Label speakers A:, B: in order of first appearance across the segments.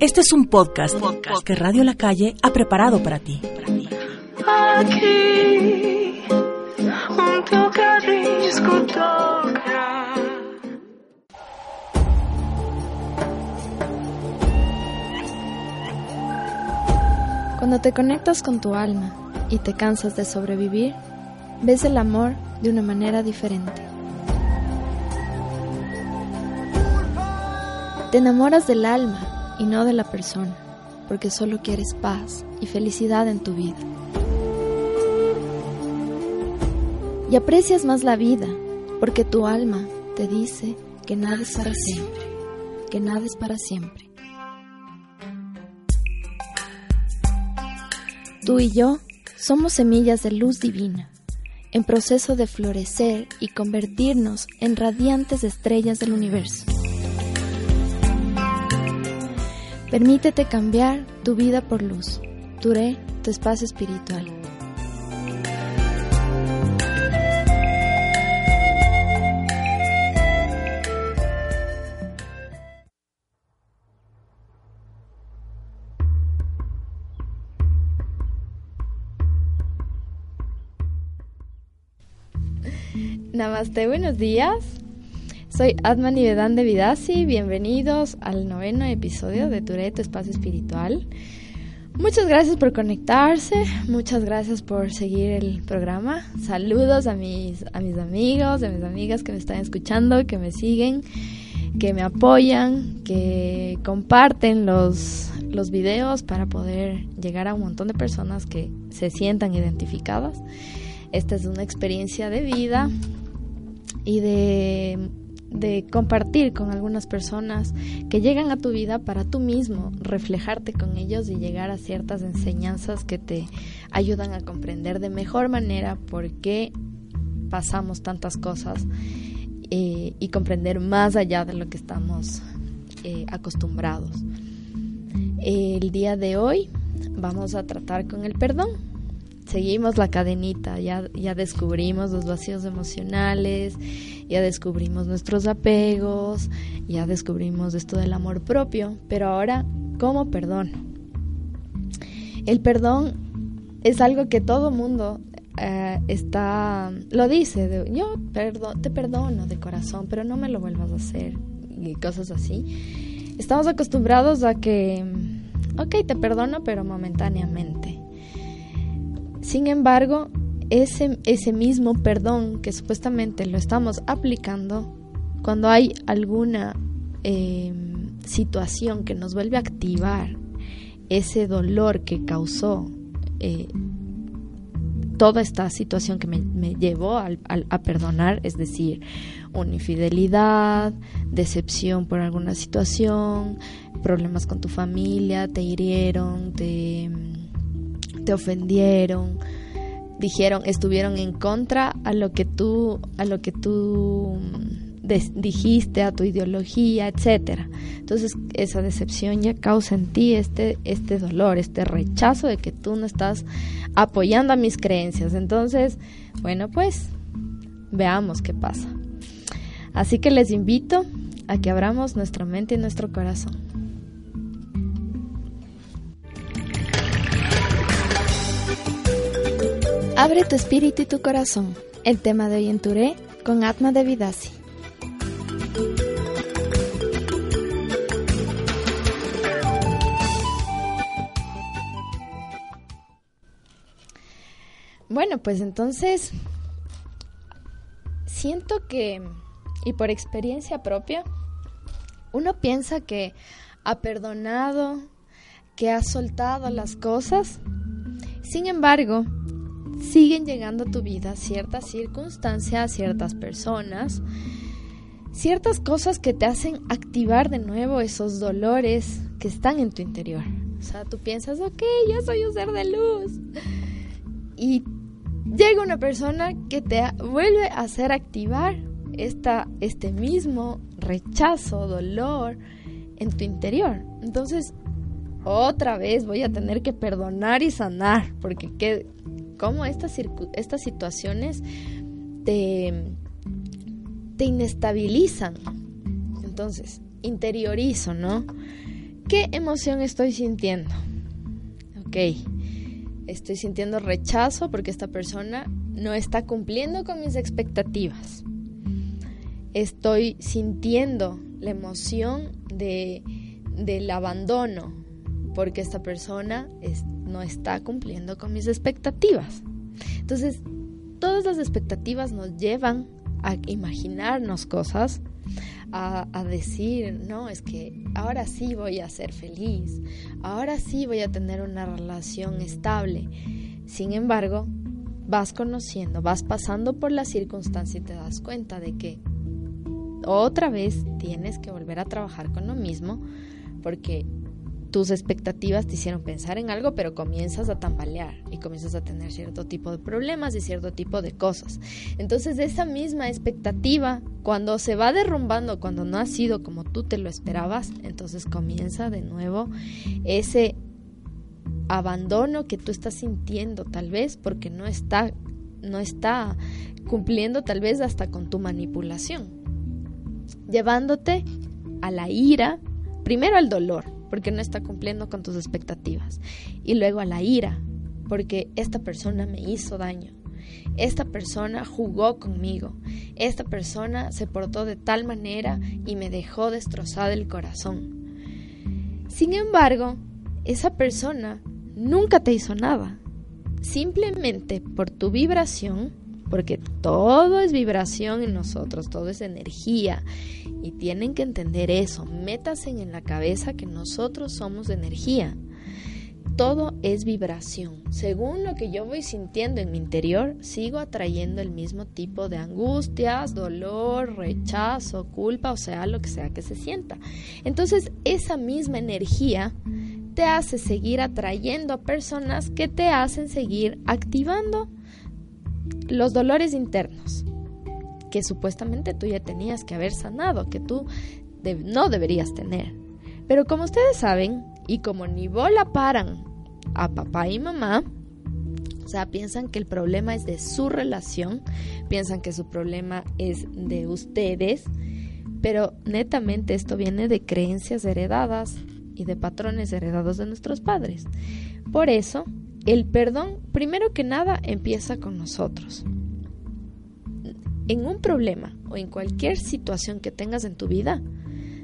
A: Este es un podcast, que Radio La Calle ha preparado para ti.
B: Aquí, junto
C: Cuando te conectas con tu alma y te cansas de sobrevivir, ves el amor de una manera diferente. Te enamoras del alma y no de la persona, porque solo quieres paz y felicidad en tu vida. Y aprecias más la vida, porque tu alma te dice que nada es para siempre, que nada es para siempre. Tú y yo somos semillas de luz divina, en proceso de florecer y convertirnos en radiantes estrellas del universo. Permítete cambiar tu vida por luz. Duré tu espacio espiritual. Namaste, buenos días. Soy Atman Vedan de Vidasi, bienvenidos al noveno episodio de Tureto Espacio Espiritual. Muchas gracias por conectarse, muchas gracias por seguir el programa. Saludos a mis, a mis amigos, a mis amigas que me están escuchando, que me siguen, que me apoyan, que comparten los, los videos para poder llegar a un montón de personas que se sientan identificadas. Esta es una experiencia de vida y de de compartir con algunas personas que llegan a tu vida para tú mismo reflejarte con ellos y llegar a ciertas enseñanzas que te ayudan a comprender de mejor manera por qué pasamos tantas cosas eh, y comprender más allá de lo que estamos eh, acostumbrados. El día de hoy vamos a tratar con el perdón seguimos la cadenita, ya, ya descubrimos los vacíos emocionales, ya descubrimos nuestros apegos, ya descubrimos esto del amor propio, pero ahora, ¿cómo perdón? El perdón es algo que todo mundo eh, está, lo dice, yo te perdono de corazón, pero no me lo vuelvas a hacer y cosas así. Estamos acostumbrados a que, ok, te perdono, pero momentáneamente sin embargo, ese, ese mismo perdón que supuestamente lo estamos aplicando, cuando hay alguna em, situación que nos vuelve a activar ese dolor que causó eh, toda esta situación que me, llevó a perdonar, es decir, una infidelidad, decepción por alguna situación, problemas con tu familia, te hirieron, te te ofendieron, dijeron, estuvieron en contra a lo que tú, a lo que tú mm, dijiste, a tu ideología, etcétera. Entonces, esa decepción ya causa en ti este, este dolor, este rechazo de que tú no estás apoyando a mis creencias. Entonces, bueno, pues veamos qué pasa. Así que les invito a que abramos nuestra mente y nuestro corazón. Abre tu espíritu y tu corazón. El tema de hoy en Touré con Atma de Vidasi. Bueno, pues entonces siento que, y por experiencia propia, uno piensa que ha perdonado, que ha soltado las cosas. Sin embargo, siguen llegando a tu vida ciertas circunstancias, ciertas personas, ciertas cosas que te hacen activar de nuevo esos dolores que están en tu interior. O sea, tú piensas, ok, yo soy un ser de luz. Y llega una persona que te vuelve a hacer activar esta, este mismo rechazo, dolor en tu interior. Entonces, otra vez voy a tener que perdonar y sanar, porque ¿qué, cómo estas, estas situaciones te, te inestabilizan. Entonces, interiorizo, ¿no? ¿Qué emoción estoy sintiendo? Ok, estoy sintiendo rechazo porque esta persona no está cumpliendo con mis expectativas. Estoy sintiendo la emoción de, del abandono porque esta persona no está cumpliendo con mis expectativas. Entonces, todas las expectativas nos llevan a imaginarnos cosas, a, decir, no, es que ahora sí voy a ser feliz, ahora sí voy a tener una relación estable. Sin embargo, vas conociendo, vas pasando por la circunstancia y te das cuenta de que otra vez tienes que volver a trabajar con lo mismo porque tus expectativas te hicieron pensar en algo, pero comienzas a tambalear y comienzas a tener cierto tipo de problemas y cierto tipo de cosas. Entonces, esa misma expectativa, cuando se va derrumbando, cuando no ha sido como tú te lo esperabas, entonces comienza de nuevo ese abandono que tú estás sintiendo, tal vez porque no está no está cumpliendo tal vez hasta con tu manipulación, llevándote a la ira, primero al dolor, porque no está cumpliendo con tus expectativas. Y luego a la ira, porque esta persona me hizo daño. Esta persona jugó conmigo. Esta persona se portó de tal manera y me dejó destrozada el corazón. Sin embargo, esa persona nunca te hizo nada. Simplemente por tu vibración porque todo es vibración en nosotros, todo es energía y tienen que entender eso, métanse en la cabeza que nosotros somos energía. Todo es vibración. Según lo que yo voy sintiendo en mi interior, sigo atrayendo el mismo tipo de angustias, dolor, rechazo, culpa, o sea, lo que sea que se sienta. Entonces, esa misma energía te hace seguir atrayendo a personas que te hacen seguir activando los dolores internos que supuestamente tú ya tenías que haber sanado, que tú no deberías tener. Pero como ustedes saben, y como ni bola paran a papá y mamá, o sea, piensan que el problema es de su relación, piensan que su problema es de ustedes, pero netamente esto viene de creencias heredadas y de patrones heredados de nuestros padres. Por eso, el perdón, primero que nada, empieza con nosotros. En un problema o en cualquier situación que tengas en tu vida,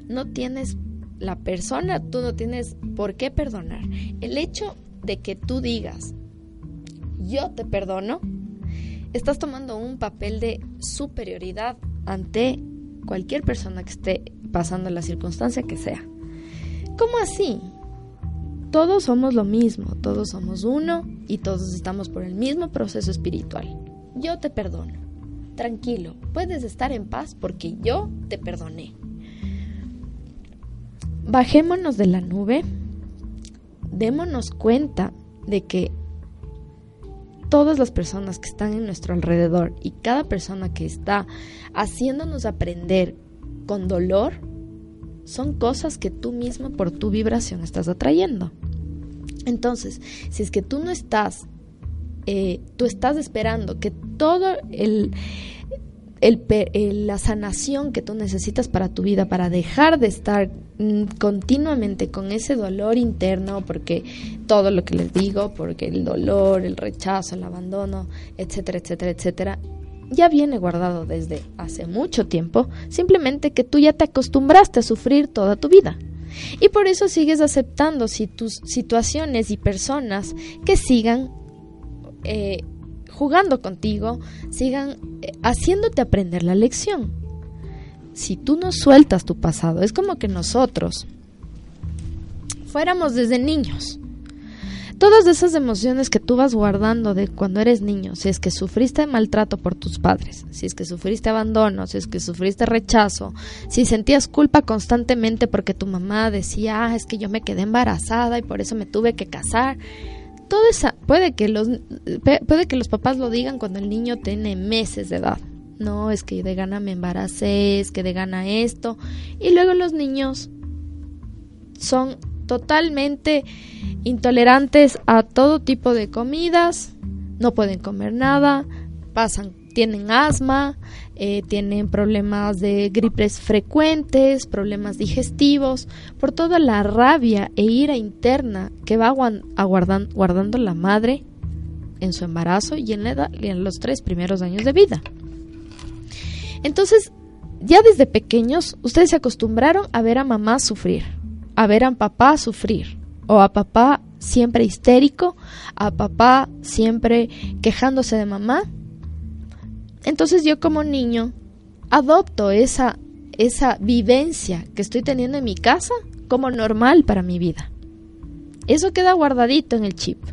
C: no tienes la persona, tú no tienes por qué perdonar. El hecho de que tú digas, yo te perdono, estás tomando un papel de superioridad ante cualquier persona que esté pasando la circunstancia que sea. ¿Cómo así? Todos somos lo mismo, todos somos uno y todos estamos por el mismo proceso espiritual. Yo te perdono. Tranquilo, puedes estar en paz porque yo te perdoné. Bajémonos de la nube, démonos cuenta de que todas las personas que están en nuestro alrededor y cada persona que está haciéndonos aprender con dolor, son cosas que tú mismo por tu vibración estás atrayendo. Entonces, si es que tú no estás, eh, tú estás esperando que todo el, la sanación que tú necesitas para tu vida, para dejar de estar mm, continuamente con ese dolor interno, porque todo lo que les digo, porque el dolor, el rechazo, el abandono, etcétera, etcétera, etcétera, ya viene guardado desde hace mucho tiempo, simplemente que tú ya te acostumbraste a sufrir toda tu vida. Y por eso sigues aceptando si tus situaciones y personas que sigan eh, jugando contigo, sigan eh, haciéndote aprender la lección. Si tú no sueltas tu pasado, es como que nosotros fuéramos desde niños Todas esas emociones que tú vas guardando de cuando eres niño, si es que sufriste maltrato por tus padres, si es que sufriste abandono, si es que sufriste rechazo, si sentías culpa constantemente porque tu mamá decía, ah, es que yo me quedé embarazada y por eso me tuve que casar. Todo eso, puede que los, puede que los papás lo digan cuando el niño tiene meses de edad. No, es que de gana me embaracé, es que de gana esto. Y luego los niños son totalmente intolerantes a todo tipo de comidas, no pueden comer nada, pasan tienen asma, eh, tienen problemas de gripes frecuentes, problemas digestivos, por toda la rabia e ira interna que va guardando la madre en su embarazo y en, la y en los tres primeros años de vida. Entonces, ya desde pequeños, ustedes se acostumbraron a ver a mamá sufrir, a ver a papá sufrir, o a papá siempre histérico, a papá siempre quejándose de mamá. Entonces yo como niño adopto esa, esa vivencia que estoy teniendo en mi casa como normal para mi vida. Eso queda guardadito en el chip.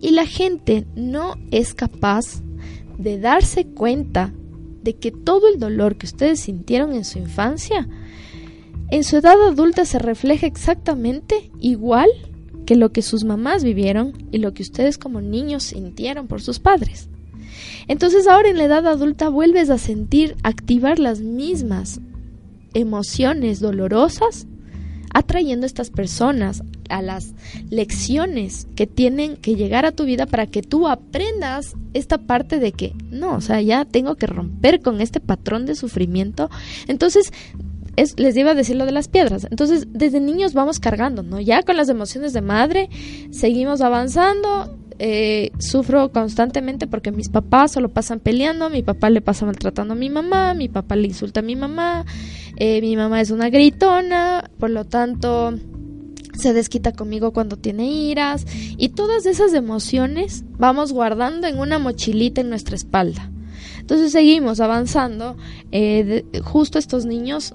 C: Y la gente no es capaz de darse cuenta de que todo el dolor que ustedes sintieron en su infancia, en su edad adulta se refleja exactamente igual que lo que sus mamás vivieron y lo que ustedes como niños sintieron por sus padres. Entonces ahora en la edad adulta vuelves a sentir, activar las mismas emociones dolorosas, atrayendo a estas personas a las lecciones que tienen que llegar a tu vida para que tú aprendas esta parte de que no, o sea, ya tengo que romper con este patrón de sufrimiento. Entonces, es, les iba a decir lo de las piedras. Entonces, desde niños vamos cargando, ¿no? Ya con las emociones de madre, seguimos avanzando. Eh, sufro constantemente porque mis papás solo pasan peleando, mi papá le pasa maltratando a mi mamá, mi papá le insulta a mi mamá, eh, mi mamá es una gritona, por lo tanto se desquita conmigo cuando tiene iras y todas esas emociones vamos guardando en una mochilita en nuestra espalda. Entonces seguimos avanzando. Eh, justo estos niños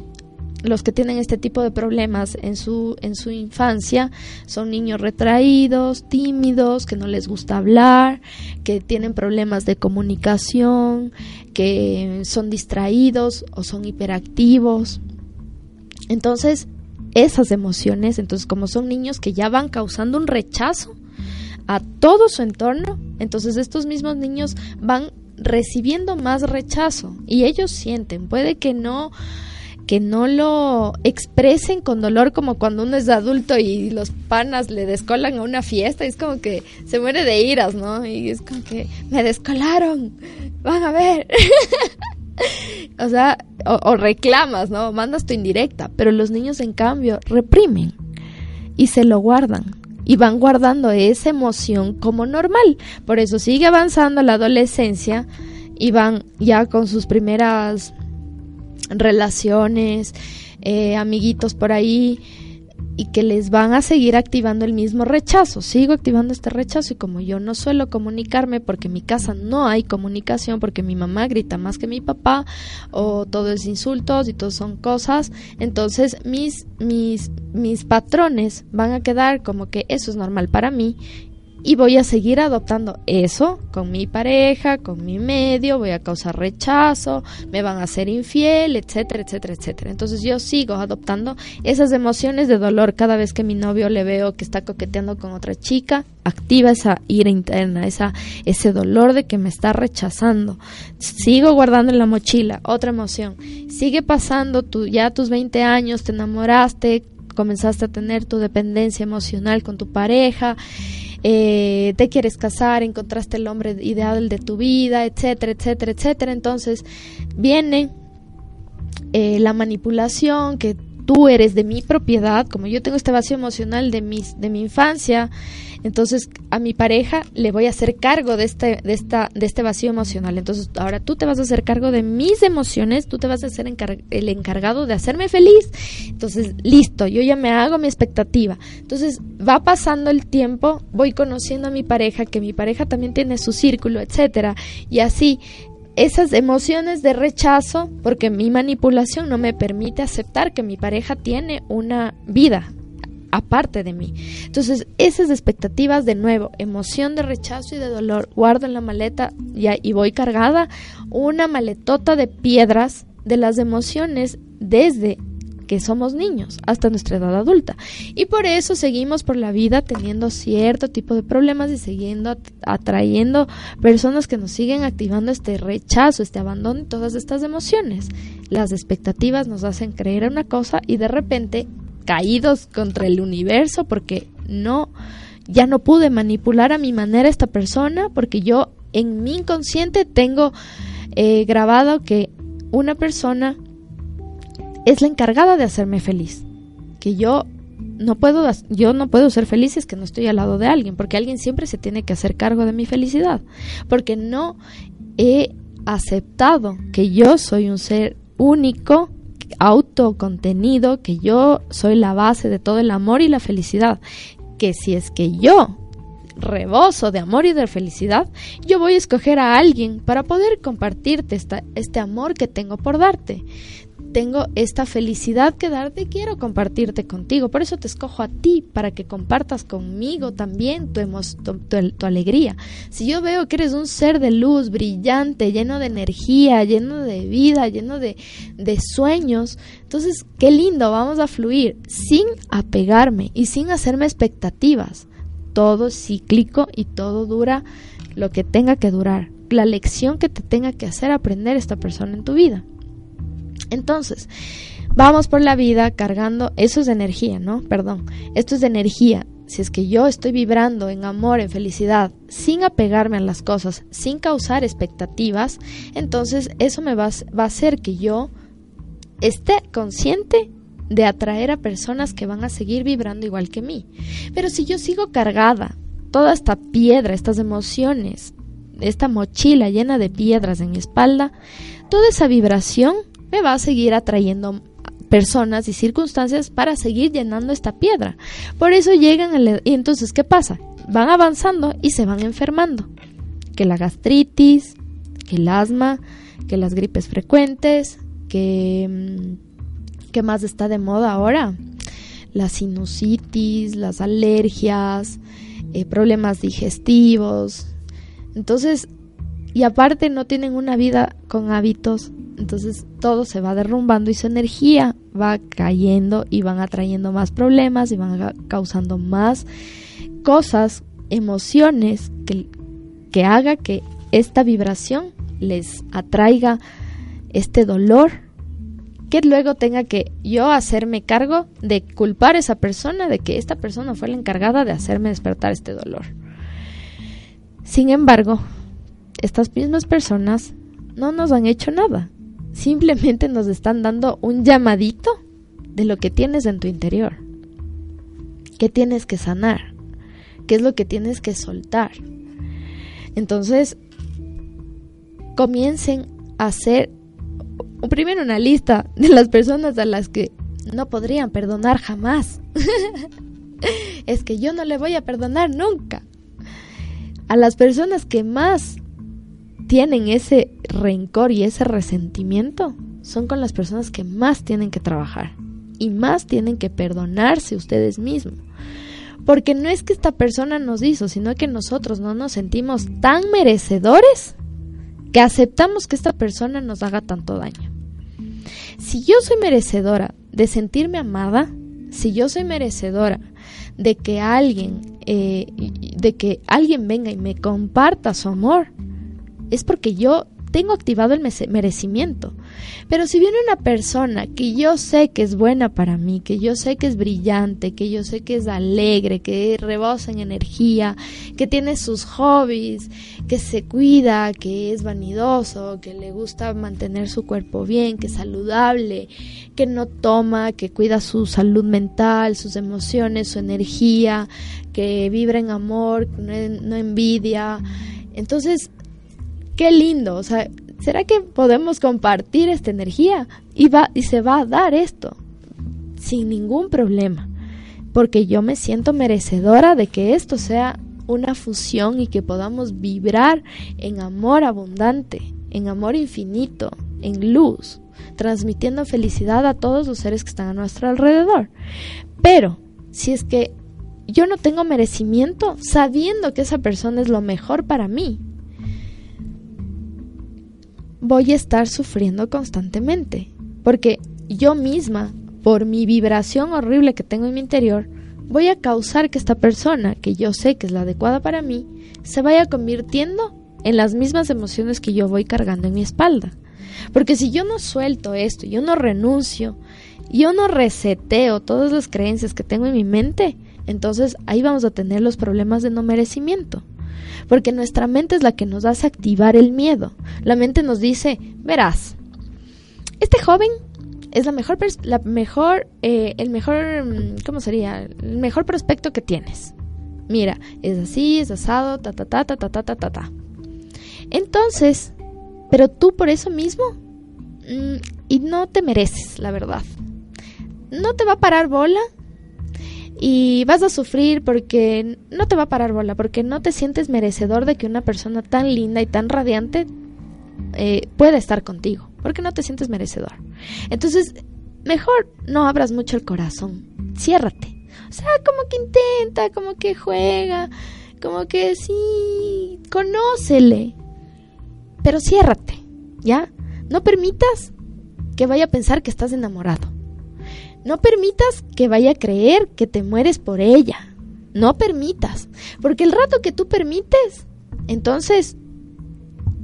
C: los que tienen este tipo de problemas en su, en su infancia son niños retraídos, tímidos, que no les gusta hablar, que tienen problemas de comunicación, que son distraídos o son hiperactivos. Entonces, esas emociones, entonces como son niños que ya van causando un rechazo a todo su entorno, entonces estos mismos niños van recibiendo más rechazo y ellos sienten, puede que no que no lo expresen con dolor como cuando uno es adulto y los panas le descolan a una fiesta, es como que se muere de iras, ¿no? Y es como que me descolaron, van a ver. o sea, o, reclamas, ¿no? Mandas tu indirecta, pero los niños en cambio reprimen y se lo guardan y van guardando esa emoción como normal. Por eso sigue avanzando la adolescencia y van ya con sus primeras relaciones, eh, amiguitos por ahí y que les van a seguir activando el mismo rechazo. Sigo activando este rechazo y como yo no suelo comunicarme porque en mi casa no hay comunicación, porque mi mamá grita más que mi papá o todo es insultos y todo son cosas, entonces mis mis mis patrones van a quedar como que eso es normal para mí y voy a seguir adoptando eso con mi pareja, con mi medio, voy a causar rechazo, me van a hacer infiel, etcétera, etcétera, etcétera. Entonces yo sigo adoptando esas emociones de dolor cada vez que mi novio le veo que está coqueteando con otra chica, activa esa ira interna, esa ese dolor de que me está rechazando. Sigo guardando en la mochila otra emoción. Sigue pasando tú ya tus 20 años, te enamoraste, comenzaste a tener tu dependencia emocional con tu pareja eh, te quieres casar, encontraste el hombre ideal de tu vida, etcétera, etcétera, etcétera. Entonces viene eh, la manipulación que tú eres de mi propiedad, como yo tengo este vacío emocional de, mis, de mi infancia, entonces a mi pareja le voy a hacer cargo de este, de, esta, de este vacío emocional. Entonces ahora tú te vas a hacer cargo de mis emociones, tú te vas a ser el encargado de hacerme feliz. Entonces, listo, yo ya me hago mi expectativa. Entonces va pasando el tiempo, voy conociendo a mi pareja, que mi pareja también tiene su círculo, etcétera, y así esas emociones de rechazo, porque mi manipulación no me permite aceptar que mi pareja tiene una vida aparte de mí. Entonces, esas expectativas de nuevo, emoción de rechazo y de dolor, guardo en la maleta y voy cargada una maletota de piedras de las emociones desde que somos niños hasta nuestra edad adulta. Y por eso seguimos por la vida teniendo cierto tipo de problemas y siguiendo atrayendo personas que nos siguen activando este rechazo, este abandono y todas estas emociones. Las expectativas nos hacen creer una cosa y de repente caídos contra el universo porque no ya no pude manipular a mi manera esta persona porque yo en mi inconsciente tengo he grabado que una persona es la encargada de hacerme feliz. Que yo no puedo yo no puedo ser feliz si es que no estoy al lado de alguien, porque alguien siempre se tiene que hacer cargo de mi felicidad, porque no he aceptado que yo soy un ser único, autocontenido, que yo soy la base de todo el amor y la felicidad, que si es que yo reboso de amor y de felicidad, yo voy a escoger a alguien para poder compartirte esta, este amor que tengo por darte tengo esta felicidad que darte, quiero compartirte contigo. Por eso te escojo a ti, para que compartas conmigo también tu, tu, alegría. Si yo veo que eres un ser de luz, brillante, lleno de energía, lleno de vida, lleno de, de sueños, entonces qué lindo, vamos a fluir sin apegarme y sin hacerme expectativas. Todo es cíclico y todo dura lo que tenga que durar. La lección que te tenga que hacer aprender esta persona en tu vida. Entonces, vamos por la vida cargando, eso es de energía, ¿no? Perdón, esto es de energía. Si es que yo estoy vibrando en amor, en felicidad, sin apegarme a las cosas, sin causar expectativas, entonces eso me va, va a hacer que yo esté consciente de atraer a personas que van a seguir vibrando igual que mí. Pero si yo sigo cargada, toda esta piedra, estas emociones, esta mochila llena de piedras en mi espalda, toda esa vibración me va a seguir atrayendo personas y circunstancias para seguir llenando esta piedra. Por eso llegan y entonces ¿qué pasa? Van avanzando y se van enfermando. Que la gastritis, que el asma, que las gripes frecuentes, que mm, ¿qué más está de moda ahora? La sinusitis, las alergias, eh, problemas digestivos. Entonces, y aparte no tienen una vida con hábitos entonces todo se va derrumbando y su energía va cayendo y van atrayendo más problemas y van causando más cosas, emociones que, que haga que esta vibración les atraiga este dolor que luego tenga que yo hacerme cargo de culpar a esa persona de que esta persona fue la encargada de hacerme despertar este dolor. Sin embargo, estas mismas personas no nos han hecho nada simplemente nos están dando un llamadito de lo que tienes en tu interior. ¿Qué tienes que sanar? ¿Qué es lo que tienes que soltar? Entonces, comiencen a hacer primero una lista de las personas a las que no podrían perdonar jamás. es que yo no le voy a perdonar nunca. A las personas que más tienen ese rencor y ese resentimiento son con las personas que más tienen que trabajar y más tienen que perdonarse ustedes mismos. Porque no es que esta persona nos hizo, sino que nosotros no nos sentimos tan merecedores que aceptamos que esta persona nos haga tanto daño. Si yo soy merecedora de sentirme amada, si yo soy merecedora de que alguien, eh, de que alguien venga y me comparta su amor, es porque yo tengo activado el merecimiento. Pero si viene una persona que yo sé que es buena para mí, que yo sé que es brillante, que yo sé que es alegre, que rebosa en energía, que tiene sus hobbies, que se cuida, que es vanidoso, que le gusta mantener su cuerpo bien, que es saludable, que no toma, que cuida su salud mental, sus emociones, su energía, que vibra en amor, no, no envidia. Entonces, qué lindo, o sea, ¿será que podemos compartir esta energía? Y, va, y se va a dar esto sin ningún problema, porque yo me siento merecedora de que esto sea una fusión y que podamos vibrar en amor abundante, en amor infinito, en luz, transmitiendo felicidad a todos los seres que están a nuestro alrededor. Pero, si es que yo no tengo merecimiento, sabiendo que esa persona es lo mejor para mí, voy a estar sufriendo constantemente. Porque yo misma, por mi vibración horrible que tengo en mi interior, voy a causar que esta persona, que yo sé que es la adecuada para mí, se vaya convirtiendo en las mismas emociones que yo voy cargando en mi espalda. Porque si yo no suelto esto, yo no renuncio, yo no reseteo todas las creencias que tengo en mi mente, entonces ahí vamos a tener los problemas de no merecimiento. Porque nuestra mente es la que nos hace activar el miedo. La mente nos dice, verás, este joven es la mejor, la mejor, eh, el mejor, mm, ¿cómo sería? El mejor prospecto que tienes. Mira, es así, es asado, ta, ta, ta, ta, ta, ta, ta, ta. Entonces, pero tú por eso mismo, mm, y no te mereces, la verdad. No te va a parar bola y vas a sufrir porque no te va a parar bola, porque no te sientes merecedor de que una persona tan linda y tan radiante eh, pueda estar contigo, porque no te sientes merecedor. Entonces, mejor no abras mucho el corazón, ciérrate. O sea, como que intenta, como que juega, como que sí, conócele, pero ciérrate, ¿ya? No permitas que vaya a pensar que estás enamorado. No permitas que vaya a creer que te mueres por ella. No permitas. Porque el rato que tú permites, entonces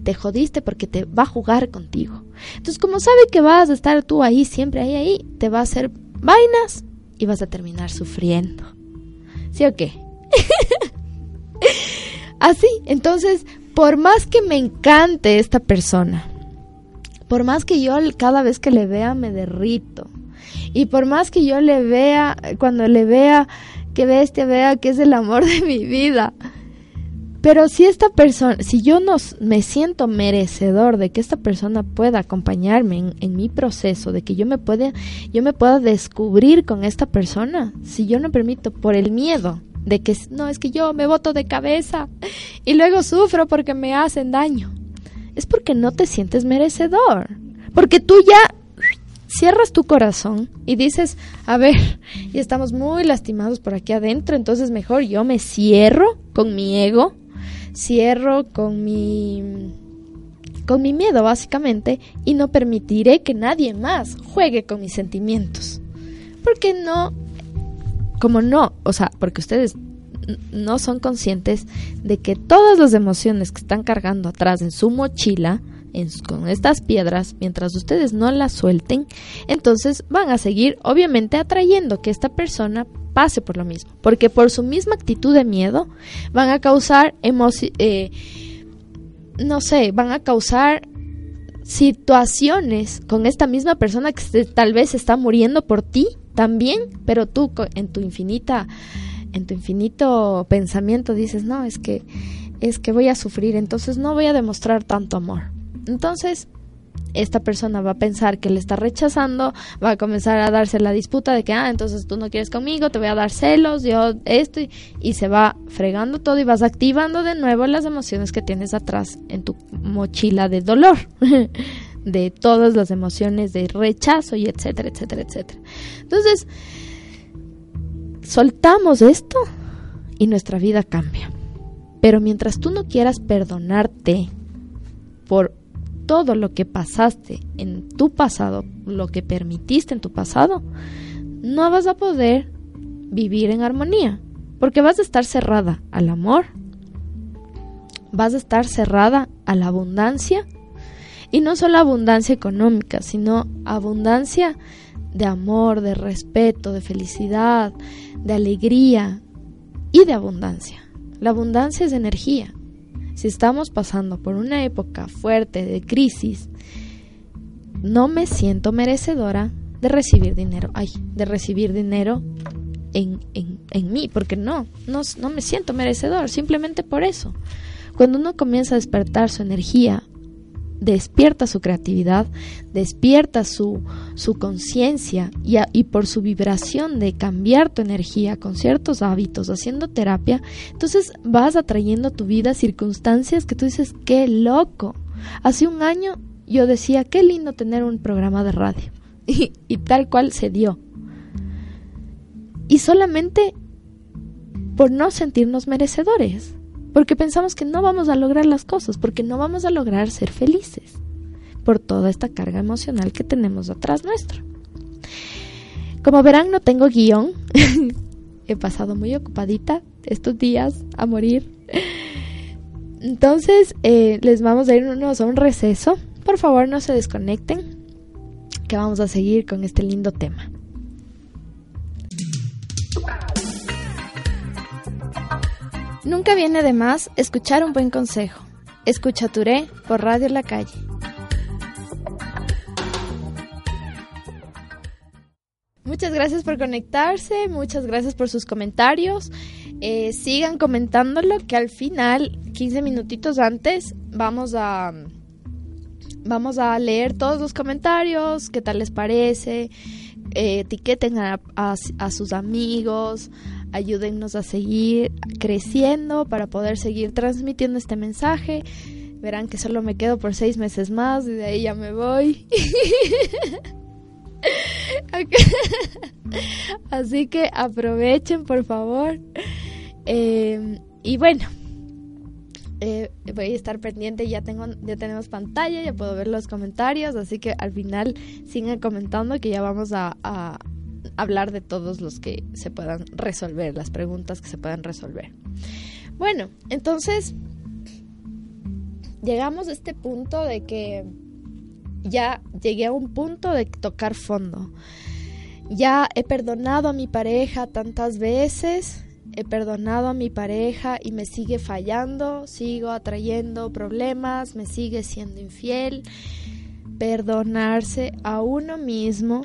C: te jodiste porque te va a jugar contigo. Entonces, como sabe que vas a estar tú ahí, siempre ahí, ahí, te va a hacer vainas y vas a terminar sufriendo. ¿Sí o qué? Así, entonces, por más que me encante esta persona, por más que yo cada vez que le vea me derrito, y por más que yo le vea, cuando le vea, que bestia, vea que es el amor de mi vida. Pero si esta persona, si yo no me siento merecedor de que esta persona pueda acompañarme en, mi proceso, de que yo me pueda, yo me pueda descubrir con esta persona, si yo no permito por el miedo de que no es que yo me boto de cabeza y luego sufro porque me hacen daño, es porque no te sientes merecedor, porque tú ya cierras tu corazón y dices, a ver, y estamos muy lastimados por aquí adentro, entonces mejor yo me cierro con mi ego, cierro con mi con mi miedo básicamente y no permitiré que nadie más juegue con mis sentimientos. Porque no como no, o sea, porque ustedes no son conscientes de que todas las emociones que están cargando atrás en su mochila con estas piedras, mientras ustedes no las suelten, entonces van a seguir obviamente atrayendo que esta persona pase por lo mismo, porque por su misma actitud de miedo van a causar eh, no sé, van a causar situaciones con esta misma persona que tal vez está muriendo por ti también, pero tú en tu infinita en tu infinito pensamiento dices, "No, es que es que voy a sufrir, entonces no voy a demostrar tanto amor." Entonces, esta persona va a pensar que le está rechazando, va a comenzar a darse la disputa de que, ah, entonces tú no quieres conmigo, te voy a dar celos, yo esto, y, se va fregando todo y vas activando de nuevo las emociones que tienes atrás en tu mochila de dolor, de todas las emociones de rechazo y etcétera, etcétera, etcétera. Entonces, soltamos esto y nuestra vida cambia. Pero mientras tú no quieras perdonarte por todo lo que pasaste en tu pasado, lo que permitiste en tu pasado, no vas a poder vivir en armonía, porque vas a estar cerrada al amor, vas a estar cerrada a la abundancia, y no solo abundancia económica, sino abundancia de amor, de respeto, de felicidad, de alegría y de abundancia. La abundancia es energía si estamos pasando por una época fuerte de crisis, no me siento merecedora de recibir dinero. Ay, de recibir dinero en, en, en mí, porque no, no, no me siento merecedor, simplemente por eso. Cuando uno comienza a despertar su energía despierta su creatividad, despierta su, su conciencia y, y, por su vibración de cambiar tu energía con ciertos hábitos, haciendo terapia, entonces vas atrayendo a tu vida circunstancias que tú dices, qué loco. Hace un año yo decía, qué lindo tener un programa de radio. Y, y tal cual se dio. Y solamente por no sentirnos merecedores porque pensamos que no vamos a lograr las cosas, porque no vamos a lograr ser felices por toda esta carga emocional que tenemos atrás nuestro. Como verán, no tengo guion. He pasado muy ocupadita estos días a morir. Entonces, eh, les vamos a irnos a un receso. Por favor, no se desconecten, que vamos a seguir con este lindo tema. Nunca viene de más escuchar un buen consejo. Escucha Touré por Radio La Calle. Muchas gracias por conectarse, muchas gracias por sus comentarios. Eh, sigan comentándolo que al final, 15 minutitos antes, vamos a vamos a leer todos los comentarios, qué tal les parece, eh, etiqueten a, a, sus amigos, ayúdennos a seguir creciendo para poder seguir transmitiendo este mensaje. Verán que solo me quedo por seis meses más y de ahí ya me voy. Así que aprovechen, por favor. Eh, y bueno, eh, voy a estar pendiente, ya tengo, ya tenemos pantalla, ya puedo ver los comentarios, así que al final sigan comentando que ya vamos a hablar de todos los que se puedan resolver, las preguntas que se puedan resolver. Bueno, entonces llegamos a este punto de que ya llegué a un punto de tocar fondo. Ya he perdonado a mi pareja tantas veces, he perdonado a mi pareja y me sigue fallando, sigo atrayendo problemas, me sigue siendo infiel. Perdonarse a uno mismo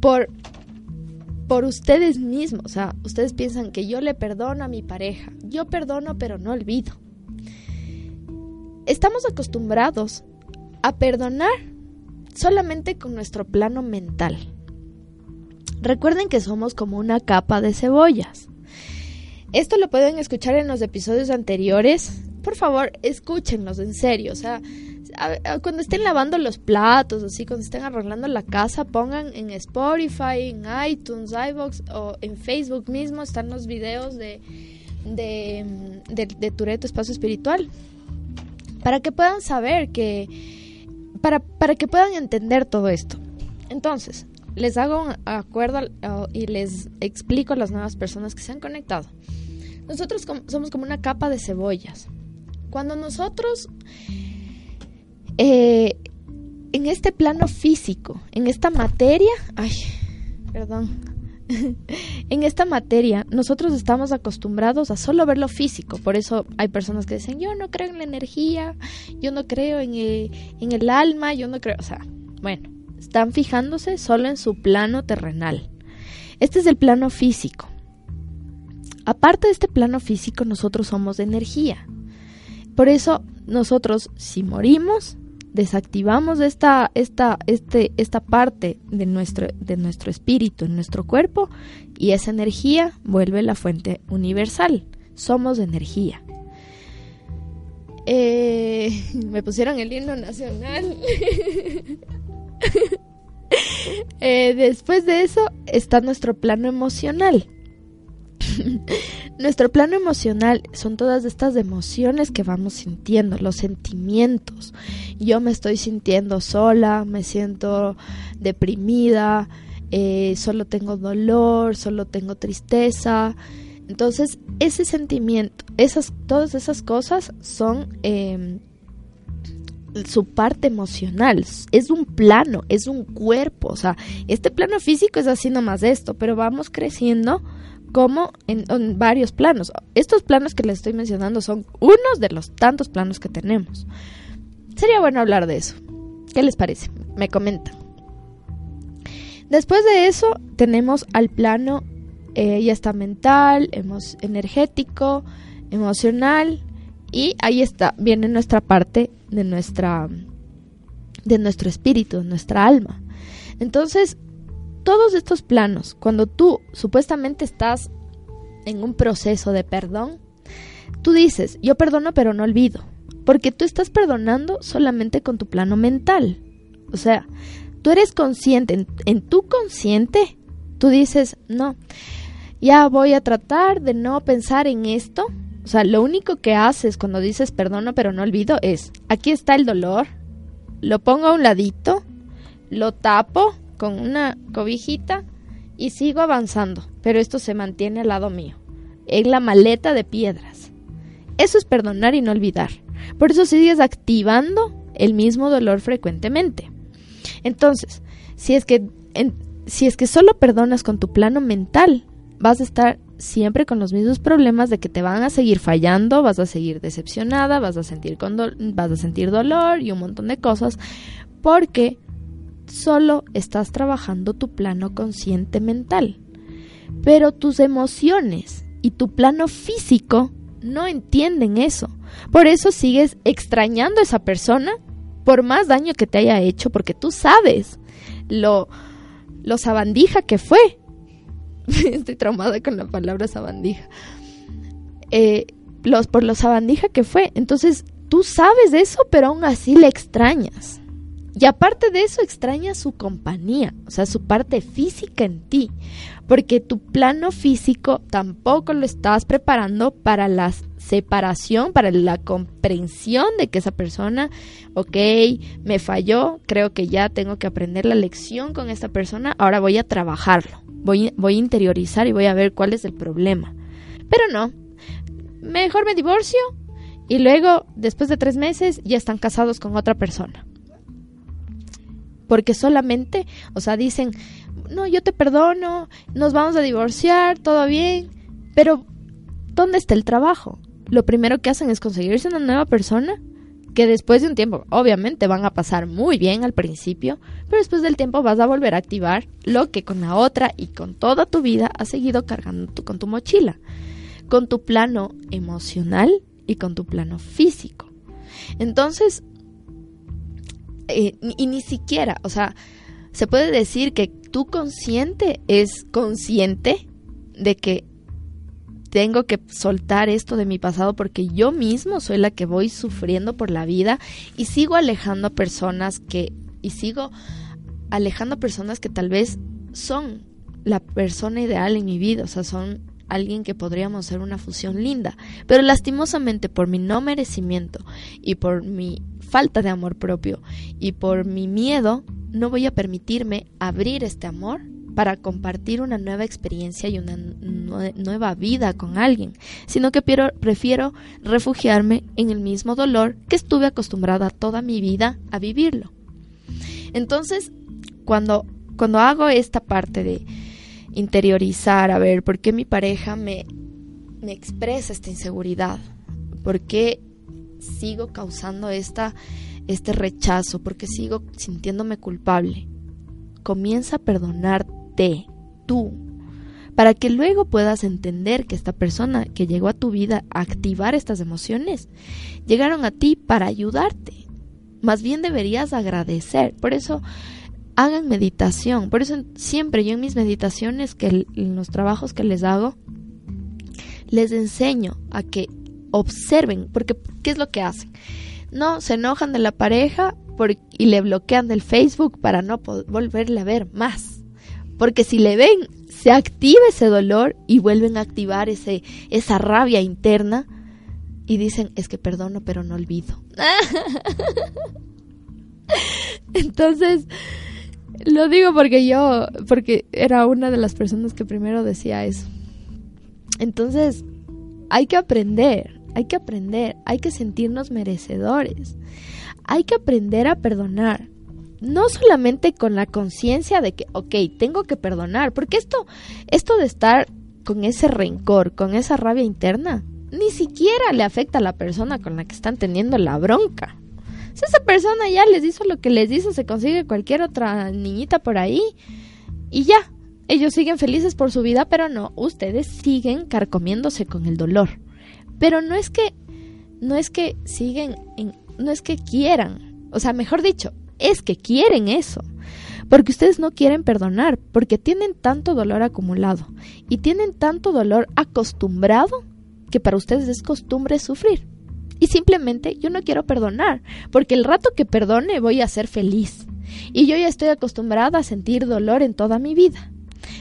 C: por por ustedes mismos, o sea, ustedes piensan que yo le perdono a mi pareja, yo perdono pero no olvido. Estamos acostumbrados a perdonar solamente con nuestro plano mental. Recuerden que somos como una capa de cebollas. Esto lo pueden escuchar en los episodios anteriores. Por favor, escúchenlos en serio. O sea, cuando estén lavando los platos, así, cuando estén arreglando la casa, pongan en Spotify, en iTunes, iVoox o en Facebook mismo están los videos de, de, de, de Tureto Espacio Espiritual. Para que puedan saber que para, para que puedan entender todo esto. Entonces, les hago un acuerdo y les explico a las nuevas personas que se han conectado. Nosotros somos como una capa de cebollas. Cuando nosotros, eh, en este plano físico, en esta materia, ay, perdón, en esta materia nosotros estamos acostumbrados a solo ver lo físico, por eso hay personas que dicen, yo no creo en la energía, yo no creo en el, en el alma, yo no creo, o sea, bueno, están fijándose solo en su plano terrenal. Este es el plano físico. Aparte de este plano físico, nosotros somos de energía. Por eso nosotros, si morimos, desactivamos esta, esta, este, esta parte de nuestro, de nuestro espíritu en nuestro cuerpo y esa energía vuelve la fuente universal. Somos energía. Eh, me pusieron el himno nacional. Eh, después de eso está nuestro plano emocional. Nuestro plano emocional son todas estas emociones que vamos sintiendo, los sentimientos. Yo me estoy sintiendo sola, me siento deprimida, eh, solo tengo dolor, solo tengo tristeza. Entonces, ese sentimiento, esas, todas esas cosas son em, su parte emocional, es un plano, es un cuerpo, o sea, este plano físico es así nomás esto, pero vamos creciendo como en, varios planos. Estos planos que les estoy mencionando son unos de los tantos planos que tenemos. Sería bueno hablar de eso. ¿Qué les parece? Me comentan. Después de eso tenemos al plano eh, ya está mental, energético, emocional y ahí está, viene nuestra parte de nuestra de nuestro espíritu, nuestra alma. Entonces, todos estos planos, cuando tú supuestamente estás en un proceso de perdón, tú dices, yo perdono pero no olvido, porque tú estás perdonando solamente con tu plano mental. O sea, tú eres consciente, en, tu consciente, tú dices, no, ya voy a tratar de no pensar en esto. O sea, lo único que haces cuando dices perdono pero no olvido es, aquí está el dolor, lo pongo a un ladito, lo tapo con una cobijita y sigo avanzando, pero esto se mantiene al lado mío, en la maleta de piedras. Eso es perdonar y no olvidar. Por eso sigues activando el mismo dolor frecuentemente. Entonces, si es que si es que solo perdonas con tu plano mental, vas a estar siempre con los mismos problemas de que te van a seguir fallando, vas a seguir decepcionada, vas a sentir con vas a sentir dolor y un montón de cosas porque solo estás trabajando tu plano consciente mental. Pero tus emociones y tu plano físico no entienden eso. Por eso sigues extrañando a esa persona por más daño que te haya hecho, porque tú sabes lo, sabandija que fue. Estoy traumada con la palabra sabandija. Eh, los, por lo sabandija que fue. Entonces, tú sabes de eso, pero aún así le extrañas. Y aparte de eso, extrañas su compañía, o sea, su parte física en ti, porque tu plano físico tampoco lo estás preparando para la separación, para la comprensión de que esa persona, ok, me falló, creo que ya tengo que aprender la lección con esta persona, ahora voy a trabajarlo, voy, voy a interiorizar y voy a ver cuál es el problema. Pero no, mejor me divorcio y luego, después de tres meses, ya están casados con otra persona porque solamente, o sea, dicen, no, yo te perdono, nos vamos a divorciar, todo bien, pero ¿dónde está el trabajo? Lo primero que hacen es conseguirse una nueva persona que después de un tiempo, obviamente van a pasar muy bien al principio, pero después del tiempo vas a volver a activar lo que con la otra y con toda tu vida has seguido cargando con tu mochila, con tu plano emocional y con tu plano físico. Entonces, y ni siquiera, o sea, se puede decir que tu consciente es consciente de que tengo que soltar esto de mi pasado porque yo mismo soy la que voy sufriendo por la vida y sigo alejando a personas que y sigo alejando a personas que tal vez son la persona ideal en mi vida, o sea, son alguien que podríamos ser una fusión linda, pero lastimosamente por mi no merecimiento y por mi falta de amor propio y por mi miedo no voy a permitirme abrir este amor para compartir una nueva experiencia y una nueva vida con alguien, sino que prefiero refugiarme en el mismo dolor que estuve acostumbrada toda mi vida a vivirlo. Entonces, cuando, cuando hago esta parte de interiorizar, a ver, ¿por qué mi pareja me, me expresa esta inseguridad? ¿Por qué sigo causando esta, este rechazo? ¿Por qué sigo sintiéndome culpable? Comienza a perdonarte tú, para que luego puedas entender que esta persona que llegó a tu vida a activar estas emociones, llegaron a ti para ayudarte. Más bien deberías agradecer. Por eso hagan meditación. Por eso siempre yo en mis meditaciones, que en los trabajos que les hago, les enseño a que observen, porque ¿qué es lo que hacen? No, se enojan de la pareja y le bloquean del Facebook para no volverle a ver más. Porque si le ven, se activa ese dolor y vuelven a activar ese, esa rabia interna y dicen, es que perdono pero no olvido. Entonces, lo digo porque yo, porque era una de las personas que primero decía eso. Entonces, hay que aprender, hay que aprender, hay que sentirnos merecedores. Hay que aprender a perdonar. No solamente con la conciencia de que, ok, tengo que perdonar, porque esto, esto de estar con ese rencor, con esa rabia interna, ni siquiera le afecta a la persona con la que están teniendo la bronca. Si esa persona ya les hizo lo que les hizo, se consigue cualquier otra niñita por ahí y ya. Ellos siguen felices por su vida, pero no, ustedes siguen carcomiéndose con el dolor. Pero no es que no es que siguen no es que quieran, o sea, mejor dicho, es que quieren eso. Porque ustedes no quieren perdonar, porque tienen tanto dolor acumulado y tienen tanto dolor acostumbrado que para ustedes es costumbre sufrir. Y simplemente yo no quiero perdonar, porque el rato que perdone voy a ser feliz. Y yo ya estoy acostumbrada a sentir dolor en toda mi vida.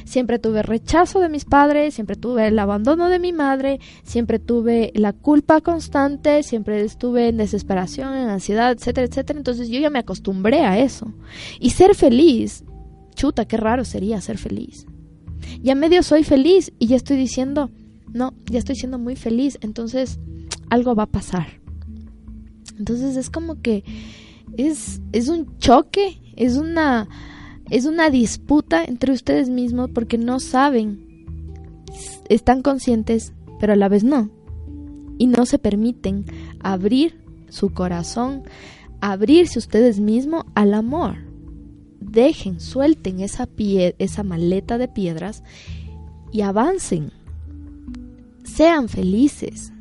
C: Siempre tuve rechazo de mis padres, siempre tuve el abandono de mi madre, siempre tuve la culpa constante, siempre estuve en desesperación, en ansiedad, etcétera, etcétera. Entonces yo ya me acostumbré a eso. Y ser feliz, chuta, qué raro sería ser feliz. Ya medio soy feliz y ya estoy diciendo, no, ya estoy siendo muy feliz. Entonces, algo va a pasar. Entonces es como que es, es un choque, es una, es una disputa entre ustedes mismos porque no saben están conscientes, pero a la vez no. Y no se permiten abrir su corazón, abrirse ustedes mismos al amor. Dejen, suelten esa, pie, esa maleta de piedras y avancen. Sean felices.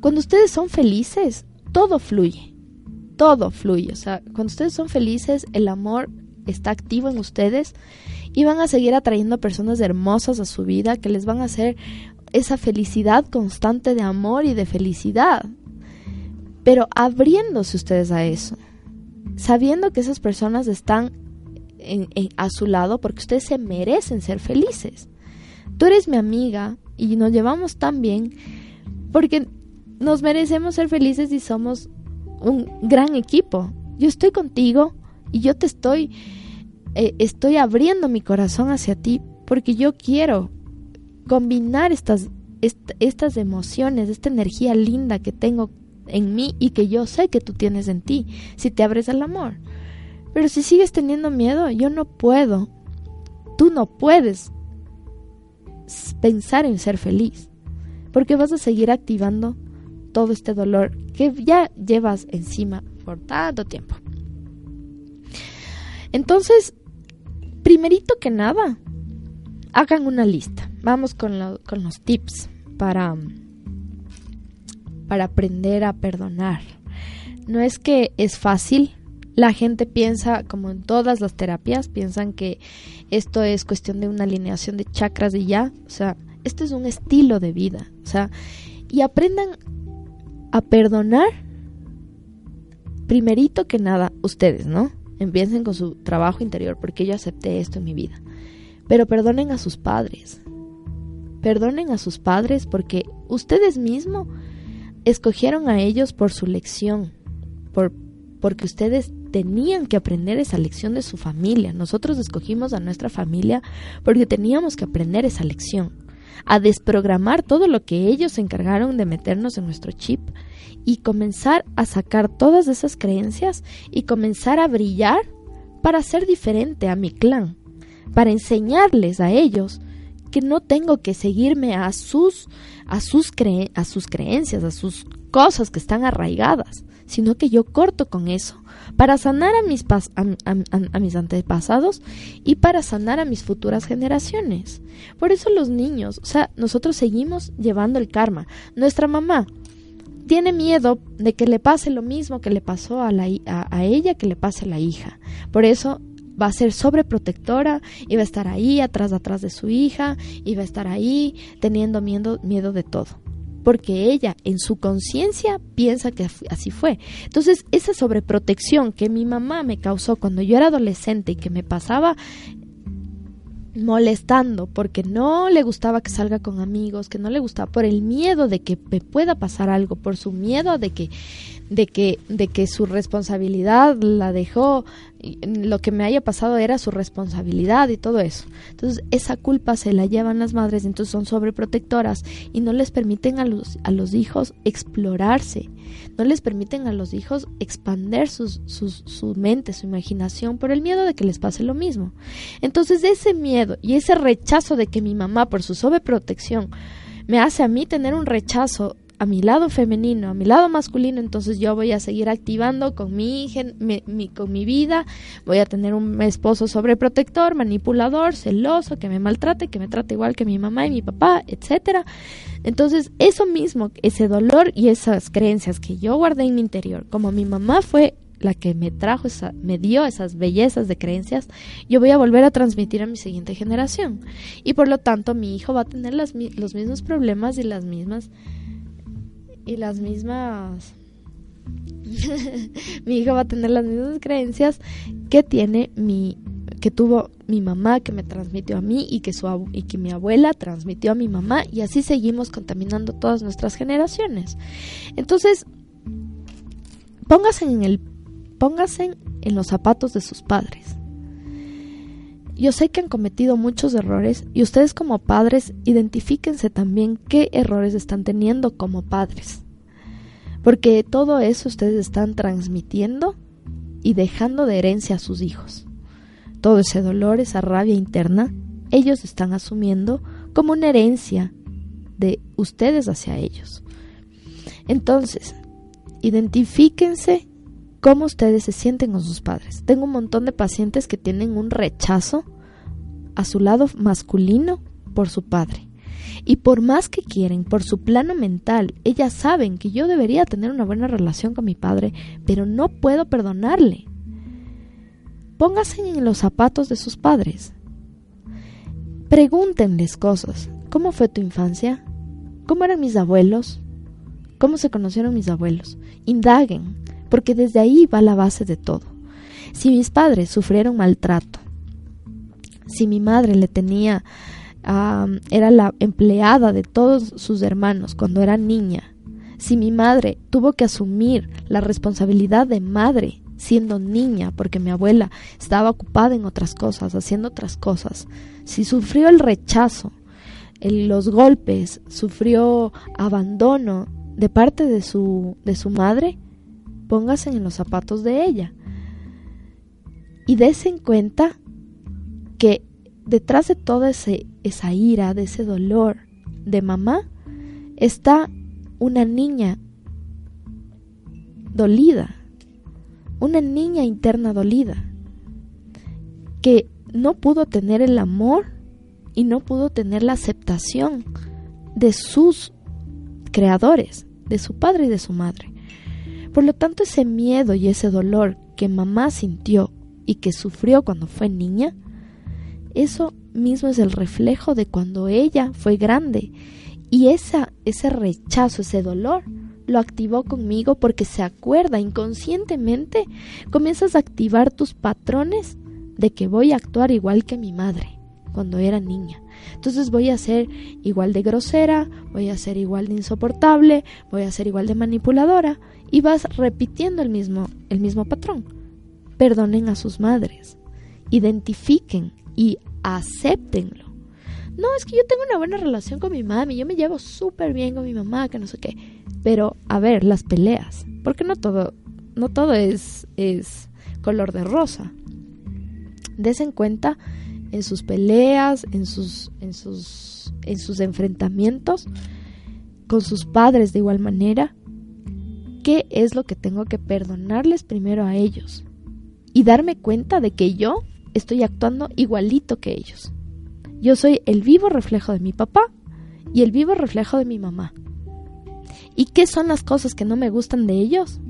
C: Cuando ustedes son felices, todo fluye. Todo fluye. O sea, cuando ustedes son felices, el amor está activo en ustedes y van a seguir atrayendo personas hermosas a su vida que les van a hacer esa felicidad constante de amor y de felicidad. Pero abriéndose ustedes a eso, sabiendo que esas personas están a su lado porque ustedes se merecen ser felices. Tú eres mi amiga y nos llevamos tan bien porque nos merecemos ser felices y somos un gran equipo. Yo estoy contigo y yo te estoy eh, estoy abriendo mi corazón hacia ti porque yo quiero combinar estas, estas emociones, esta energía linda que tengo en mí y que yo sé que tú tienes en ti, si te abres al amor. Pero si sigues teniendo miedo, yo no puedo. Tú no puedes pensar en ser feliz, porque vas a seguir activando todo este dolor que ya llevas encima por tanto tiempo. Entonces, primerito que nada, hagan una lista. Vamos con, los tips para, para aprender a perdonar. No es que es fácil, la gente piensa, como en todas las terapias, piensan que esto es cuestión de una alineación de chakras y ya. O sea, esto es un estilo de vida. O sea, y aprendan a perdonar primerito que nada ustedes, ¿no? Empiecen con su trabajo interior, porque yo acepté esto en mi vida. Pero perdonen a sus padres. Perdonen a sus padres porque ustedes mismos escogieron a ellos por su lección, por, porque ustedes tenían que aprender esa lección de su familia. Nosotros escogimos a nuestra familia porque teníamos que aprender esa lección, a desprogramar todo lo que ellos se encargaron de meternos en nuestro chip y comenzar a sacar todas esas creencias y comenzar a brillar para ser diferente a mi clan, para enseñarles a ellos que no tengo que seguirme a sus a sus a sus creencias, a sus cosas que están arraigadas, sino que yo corto con eso para sanar a mis, a mis antepasados y para sanar a mis futuras generaciones. Por eso los niños, o sea, nosotros seguimos llevando el karma. Nuestra mamá tiene miedo de que le pase lo mismo que le pasó a, la, a, ella, que le pase a la hija. Por eso va a ser sobreprotectora y va a estar ahí atrás atrás de su hija y va a estar ahí teniendo miedo, miedo de todo. Porque ella en su conciencia piensa que así fue. Entonces esa sobreprotección que mi mamá me causó cuando yo era adolescente y que me pasaba molestando porque no le gustaba que salga con amigos, que no le gustaba por el miedo de que me pueda pasar algo, por su miedo de que de que de que su responsabilidad la dejó lo que me haya pasado era su responsabilidad y todo eso. Entonces, esa culpa se la llevan las madres, entonces son sobreprotectoras y no les permiten a los, a los hijos explorarse, no les permiten a los hijos expander sus, su mente, su imaginación por el miedo de que les pase lo mismo. Entonces, ese miedo y ese rechazo de que mi mamá, por su sobreprotección, me hace a mí tener un rechazo a mi lado femenino, a mi lado masculino, entonces yo voy a seguir activando con mi, mi, con mi vida, voy a tener un esposo sobreprotector, manipulador, celoso, que me maltrate, que me trate igual que mi mamá y mi papá, etcétera. Entonces, eso mismo, ese dolor y esas creencias que yo guardé en mi interior, como mi mamá fue la que me trajo esa, me dio esas bellezas de creencias, yo voy a volver a transmitir a mi siguiente generación. Y por lo tanto, mi hijo va a tener los mismos problemas y las mismas y las mismas mi hija va a tener las mismas creencias que tiene mi que tuvo mi mamá que me transmitió a mí y que su y que mi abuela transmitió a mi mamá y así seguimos contaminando todas nuestras generaciones. Entonces, póngase en el póngase en los zapatos de sus padres. Yo sé que han cometido muchos errores y ustedes como padres identifíquense también qué errores están teniendo como padres. Porque todo eso ustedes están transmitiendo y dejando de herencia a sus hijos. Todo ese dolor, esa rabia interna, ellos están asumiendo como una herencia de ustedes hacia ellos. Entonces, identifíquense cómo ustedes se sienten con sus padres. Tengo un montón de pacientes que tienen un rechazo a su lado masculino por su padre. Y por más que quieren, por su plano mental, ellas saben que yo debería tener una buena relación con mi padre, pero no puedo perdonarle. Pónganse en los zapatos de sus padres. Pregúntenles cosas. ¿Cómo fue tu infancia? ¿Cómo eran mis abuelos? ¿Cómo se conocieron mis abuelos? Indaguen, porque desde ahí va la base de todo. Si mis padres sufrieron maltrato, si mi madre le tenía era la empleada de todos sus hermanos cuando era niña, si mi madre tuvo que asumir la responsabilidad de madre siendo niña porque mi abuela estaba ocupada en otras cosas, haciendo otras cosas, si sufrió el rechazo, los golpes, sufrió abandono de parte de su, de su madre, póngase en los zapatos de ella. Y dése en cuenta que detrás de toda esa ira, de ese dolor de mamá, está una niña dolida, una niña interna dolida, que no pudo tener el amor y no pudo tener la aceptación de sus creadores, de su padre y de su madre. Por lo tanto, ese miedo y ese dolor que mamá sintió y que sufrió cuando fue niña, eso mismo es el reflejo de cuando ella fue grande. Y esa, ese rechazo, ese dolor, lo activó conmigo porque se acuerda inconscientemente, comienzas a activar tus patrones de que voy a actuar igual que mi madre cuando era niña. Entonces voy a ser igual de grosera, voy a ser igual de insoportable, voy a ser igual de manipuladora y vas repitiendo el mismo el mismo patrón. Perdonen a sus madres. Identifiquen y acéptenlo. No, es que yo tengo una buena relación con mi mami, yo me llevo súper bien con mi mamá, que no sé qué. Pero, a ver, las peleas, porque no todo, no todo es, es color de rosa. Desen cuenta en sus peleas, en sus, en sus, en sus enfrentamientos con sus padres de igual manera, qué es lo que tengo que perdonarles primero a ellos y darme cuenta de que yo estoy actuando igualito que ellos. Yo soy el vivo reflejo de mi papá y el vivo reflejo de mi mamá. ¿Y qué son las cosas que no me gustan de ellos?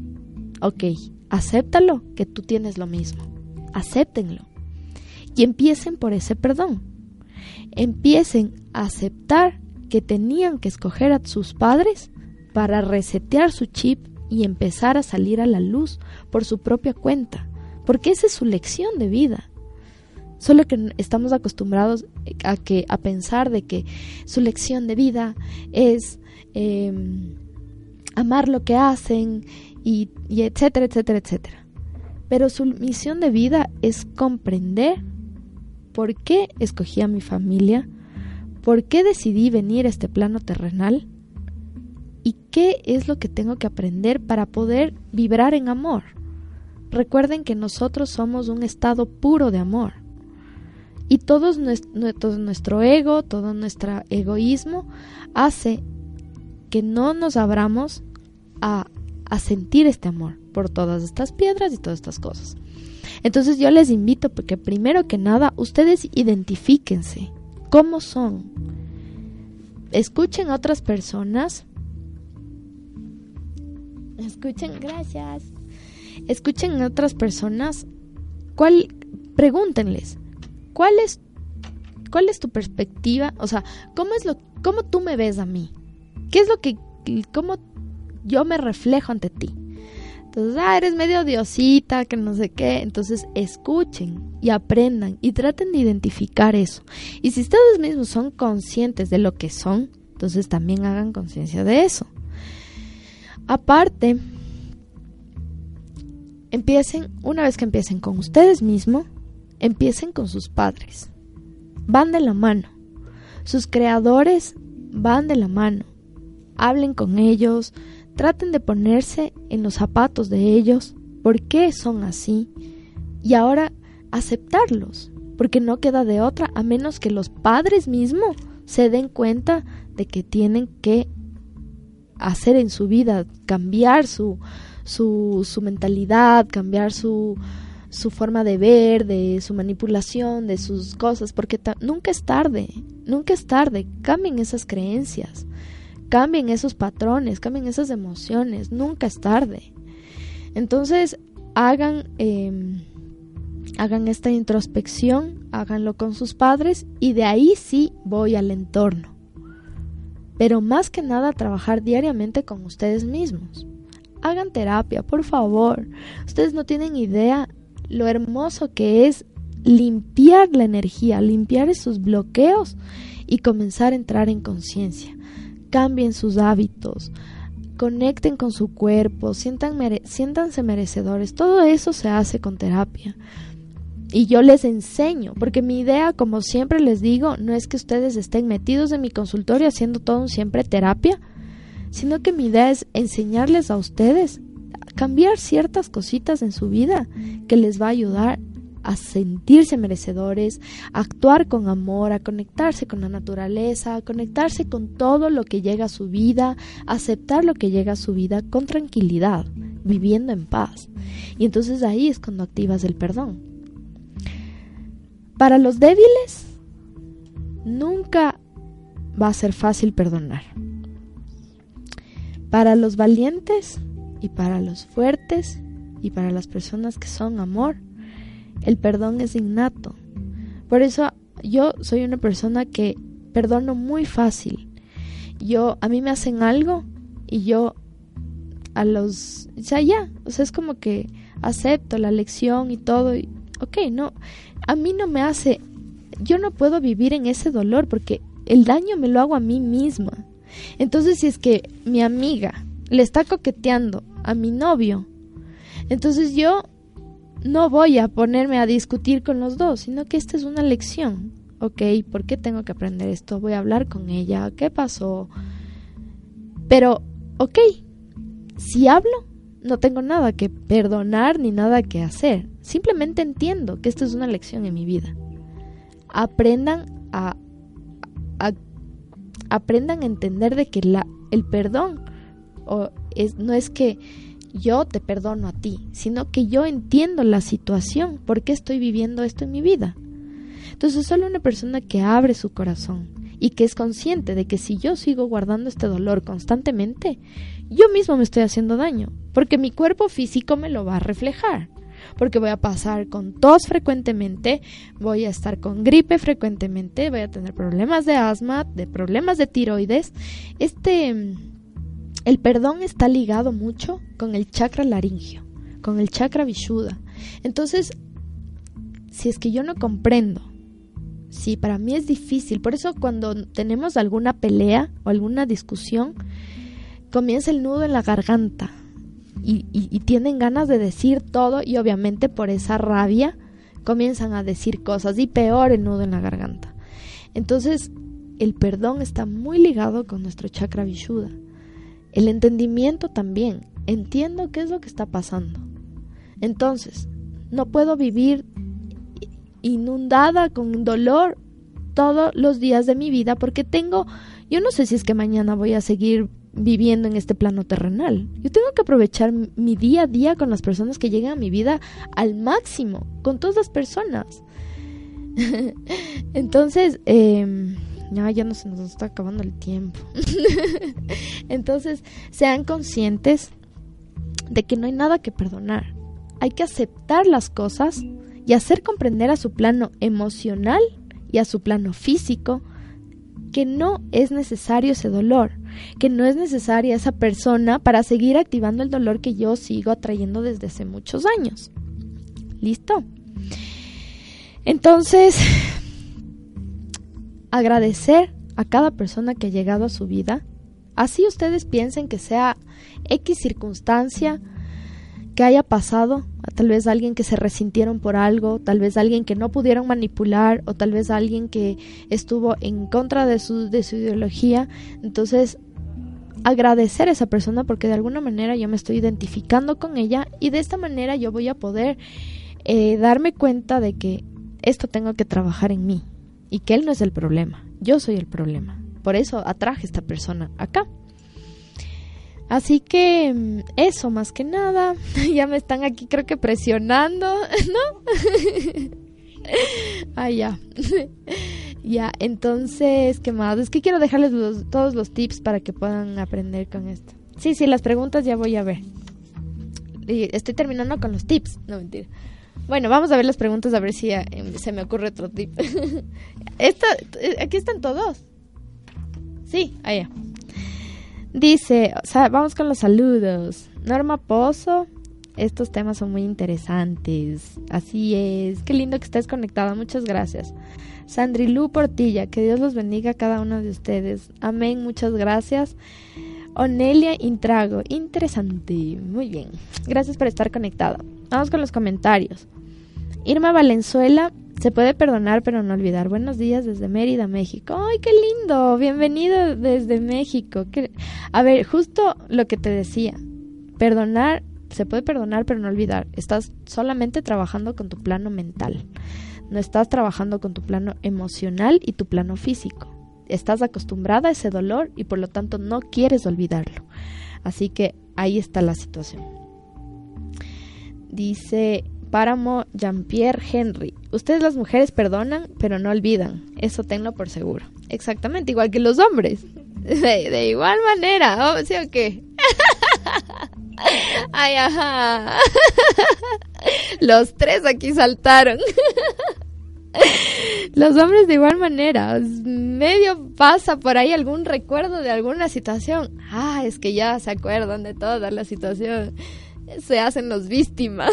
C: Ok, acéptalo que tú tienes lo mismo. Acéptenlo. Y empiecen por ese perdón. Empiecen a aceptar que tenían que escoger a sus padres para resetear su chip y empezar a salir a la luz por su propia cuenta, porque esa es su lección de vida. Solo que estamos acostumbrados a, que, a pensar de que su lección de vida es em, amar lo que hacen y, y etcétera, etcétera, etcétera. Pero su misión de vida es comprender por qué escogí a mi familia, por qué decidí venir a este plano terrenal y qué es lo que tengo que aprender para poder vibrar en amor. Recuerden que nosotros somos un estado puro de amor. Y todo, nuestro ego, todo nuestro egoísmo hace que no nos abramos a, sentir este amor por todas estas piedras y todas estas cosas. Entonces yo les invito porque primero que nada ustedes identifíquense cómo son. Escuchen a otras personas. Escuchen, gracias. Escuchen a otras personas. ¿Cuál? Pregúntenles ¿cuál es, cuál es tu perspectiva? O sea, ¿cómo es lo, cómo tú me ves a mí? ¿Qué es lo que, cómo yo me reflejo ante ti? Entonces, ah, eres medio diosita, que no sé qué. Entonces, escuchen y aprendan y traten de identificar eso. Y si ustedes mismos son conscientes de lo que son, entonces también hagan conciencia de eso. Aparte, empiecen, una vez que empiecen con ustedes mismos, empiecen con sus padres. Van de la mano. Sus creadores van de la mano. Hablen con ellos, traten de ponerse en los zapatos de ellos, por qué son así, y ahora aceptarlos, porque no queda de otra a menos que los padres mismos se den cuenta de que tienen que hacer en su vida, cambiar su, su, su mentalidad, cambiar su, su forma de ver, de su manipulación, de sus cosas, porque nunca es tarde, nunca es tarde, cambien esas creencias, cambien esos patrones, cambien esas emociones, nunca es tarde. Entonces, hagan, em, hagan esta introspección, háganlo con sus padres y de ahí sí voy al entorno. Pero más que nada trabajar diariamente con ustedes mismos. Hagan terapia, por favor. Ustedes no tienen idea lo hermoso que es limpiar la energía, limpiar esos bloqueos y comenzar a entrar en conciencia. Cambien sus hábitos, conecten con su cuerpo, siéntanse merecedores. Todo eso se hace con terapia. Y yo les enseño, porque mi idea, como siempre les digo, no es que ustedes estén metidos en mi consultorio haciendo todo un siempre terapia, sino que mi idea es enseñarles a ustedes cambiar ciertas cositas en su vida que les va a ayudar a sentirse merecedores, a actuar con amor, a conectarse con la naturaleza, a conectarse con todo lo que llega a su vida, a aceptar lo que llega a su vida con tranquilidad, viviendo en paz. Y entonces ahí es cuando activas el perdón. Para los débiles, nunca va a ser fácil perdonar. Para los valientes, y para los fuertes y para las personas que son amor, el perdón es innato. Por eso yo soy una persona que perdono muy fácil. Yo a mí me hacen algo y yo a los, o sea, ya, o sea, es como que acepto la lección y todo y ok, no, a mí no me hace yo no puedo vivir en ese dolor porque el daño me lo hago a mí misma. Entonces, si es que mi amiga le está coqueteando a mi novio. Entonces yo no voy a ponerme a discutir con los dos, sino que esta es una lección. Ok, ¿por qué tengo que aprender esto? Voy a hablar con ella. ¿Qué pasó? Pero, ok, si hablo, no tengo nada que perdonar ni nada que hacer. Simplemente entiendo que esta es una lección en mi vida. Aprendan a, aprendan a entender de que la, el perdón o es, no es que yo te perdono a ti, sino que yo entiendo la situación, por qué estoy viviendo esto en mi vida. Entonces solo una persona que abre su corazón y que es consciente de que si yo sigo guardando este dolor constantemente, yo mismo me estoy haciendo daño, porque mi cuerpo físico me lo va a reflejar, porque voy a pasar con tos frecuentemente, voy a estar con gripe frecuentemente, voy a tener problemas de asma, de problemas de tiroides. Este el perdón está ligado mucho con el chakra laringio, con el chakra vishuddha. Entonces, si es que yo no comprendo, si para mí es difícil, por eso cuando tenemos alguna pelea o alguna discusión, comienza el nudo en la garganta y, y tienen ganas de decir todo y obviamente por esa rabia comienzan a decir cosas y peor el nudo en la garganta. Entonces, el perdón está muy ligado con nuestro chakra vishuddha. El entendimiento también. Entiendo qué es lo que está pasando. Entonces, no puedo vivir inundada con dolor todos los días de mi vida porque tengo, yo no sé si es que mañana voy a seguir viviendo en este plano terrenal. Yo tengo que aprovechar mi día a día con las personas que llegan a mi vida al máximo, con todas las personas. Entonces, eh, ya, ya no se nos está acabando el tiempo. Entonces, sean conscientes de que no hay nada que perdonar. Hay que aceptar las cosas y hacer comprender a su plano emocional y a su plano físico que no es necesario ese dolor, que no es necesaria esa persona para seguir activando el dolor que yo sigo atrayendo desde hace muchos años. ¿Listo? Entonces, agradecer a cada persona que ha llegado a su vida. Así ustedes piensen que sea X circunstancia que haya pasado, tal vez alguien que se resintieron por algo, tal vez alguien que no pudieron manipular o tal vez alguien que estuvo en contra de su, de su ideología. Entonces, agradecer a esa persona porque de alguna manera yo me estoy identificando con ella y de esta manera yo voy a poder eh, darme cuenta de que esto tengo que trabajar en mí y que él no es el problema, Yo soy el problema. Por eso atraje a esta persona acá. Así que mm, eso más que nada. ya me están aquí creo que presionando, ¿no? ah, ya. Ya, entonces, ¿qué? Es que quiero dejarles todos los tips para que puedan aprender con esto. Sí, sí, las preguntas ya voy a ver. estoy terminando con los tips. No, mentira. Bueno, vamos a ver las preguntas a ver si eh, se me ocurre otro tip. Esta, eh, aquí están todos. Sí, allá. Dice, vamos con los saludos. Norma Pozo, estos temas son muy interesantes. Así es. Qué lindo que estés conectada. Muchas gracias. Sandrilu Portilla, que Dios los bendiga a cada uno de ustedes. Amén. Muchas gracias. Onelia Intrago, interesante. Muy bien. Gracias por estar conectada. Vamos con los comentarios. Irma Valenzuela, se puede perdonar pero no olvidar. Buenos días desde Mérida, México. ¡Ay, qué lindo! Bienvenido desde México. A ver, justo lo que te decía. Perdonar, se puede perdonar pero no olvidar. Estás solamente trabajando con tu plano mental. No estás trabajando con tu plano emocional y tu plano físico. Estás acostumbrada a ese dolor y por lo tanto no quieres olvidarlo. Así que ahí está la situación. Dice Páramo Jean-Pierre Henry. Ustedes las mujeres perdonan, pero no olvidan. Eso tenlo por seguro. Exactamente, igual que los hombres. De, igual manera, ¿sí o qué? Ay, ajá. Los tres aquí saltaron. Los hombres de igual manera, medio pasa por ahí algún recuerdo de alguna situación. Ah, es que ya se acuerdan de toda la situación. Se hacen los víctimas.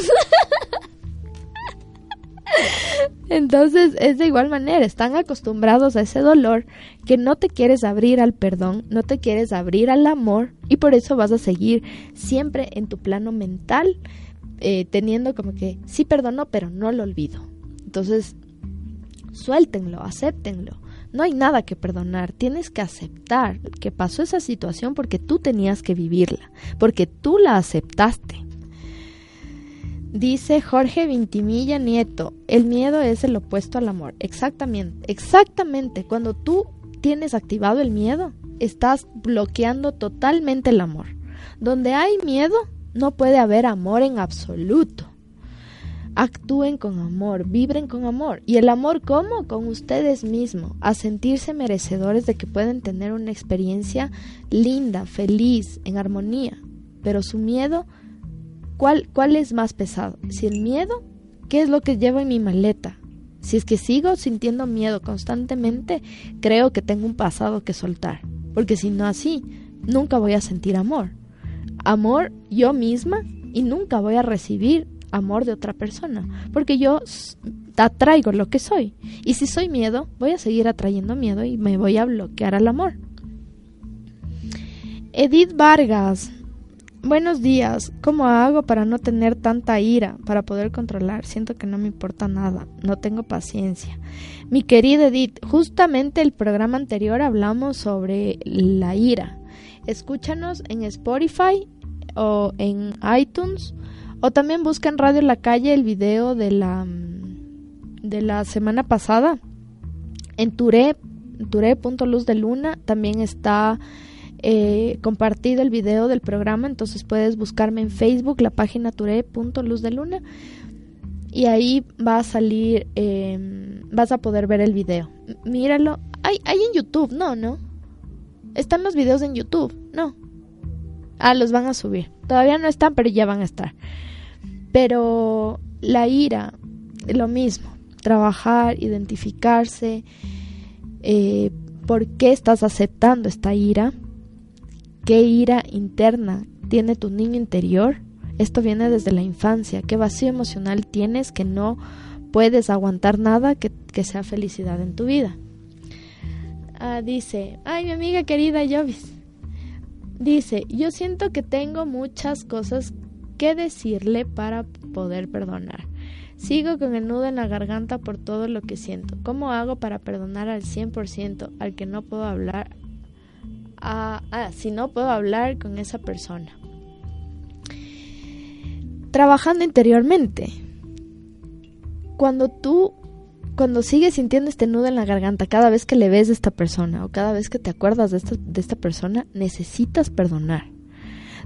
C: Entonces es de igual manera, están acostumbrados a ese dolor que no te quieres abrir al perdón, no te quieres abrir al amor y por eso vas a seguir siempre en tu plano mental eh, teniendo como que sí perdono pero no lo olvido. Entonces suéltenlo, acéptenlo. No hay nada que perdonar, tienes que aceptar que pasó esa situación porque tú tenías que vivirla, porque tú la aceptaste. Dice Jorge Vintimilla Nieto, el miedo es el opuesto al amor. Exactamente, exactamente. Cuando tú tienes activado el miedo, estás bloqueando totalmente el amor. Donde hay miedo, no puede haber amor en absoluto. Actúen con amor, vibren con amor. ¿Y el amor cómo? Con ustedes mismos, a sentirse merecedores de que pueden tener una experiencia linda, feliz, en armonía. Pero su miedo ¿Cuál, ¿Cuál es más pesado? Si el miedo, ¿qué es lo que llevo en mi maleta? Si es que sigo sintiendo miedo constantemente, creo que tengo un pasado que soltar. Porque si no así, nunca voy a sentir amor. Amor yo misma y nunca voy a recibir amor de otra persona. Porque yo atraigo lo que soy. Y si soy miedo, voy a seguir atrayendo miedo y me voy a bloquear al amor. Edith Vargas, Buenos días. ¿Cómo hago para no tener tanta ira, para poder controlar? Siento que no me importa nada, no tengo paciencia. Mi querida Edith, justamente el programa anterior hablamos sobre la ira. Escúchanos en Spotify o en iTunes o también busca en Radio La Calle el video de la de la semana pasada. En Ture, Ture.luz de luna también está eh, compartido el video del programa, entonces puedes buscarme en Facebook, la página Luz de Luna, y ahí va a salir, em, vas a poder ver el video. Míralo. Hay, hay en YouTube, no, no. Están los videos en YouTube, no. Ah, los van a subir. Todavía no están, pero ya van a estar. Pero la ira, lo mismo. Trabajar, identificarse. Eh, ¿Por qué estás aceptando esta ira? ¿Qué ira interna tiene tu niño interior? Esto viene desde la infancia. ¿Qué vacío emocional tienes que no puedes aguantar nada que, sea felicidad en tu vida? Ah, dice, ay mi amiga querida Jovis. Dice, yo siento que tengo muchas cosas que decirle para poder perdonar. Sigo con el nudo en la garganta por todo lo que siento. ¿Cómo hago para perdonar al 100% al que no puedo hablar Si no puedo hablar con esa persona. Trabajando interiormente. Cuando tú cuando sigues sintiendo este nudo en la garganta cada vez que le ves a esta persona o cada vez que te acuerdas de esta, de esta persona, necesitas perdonar.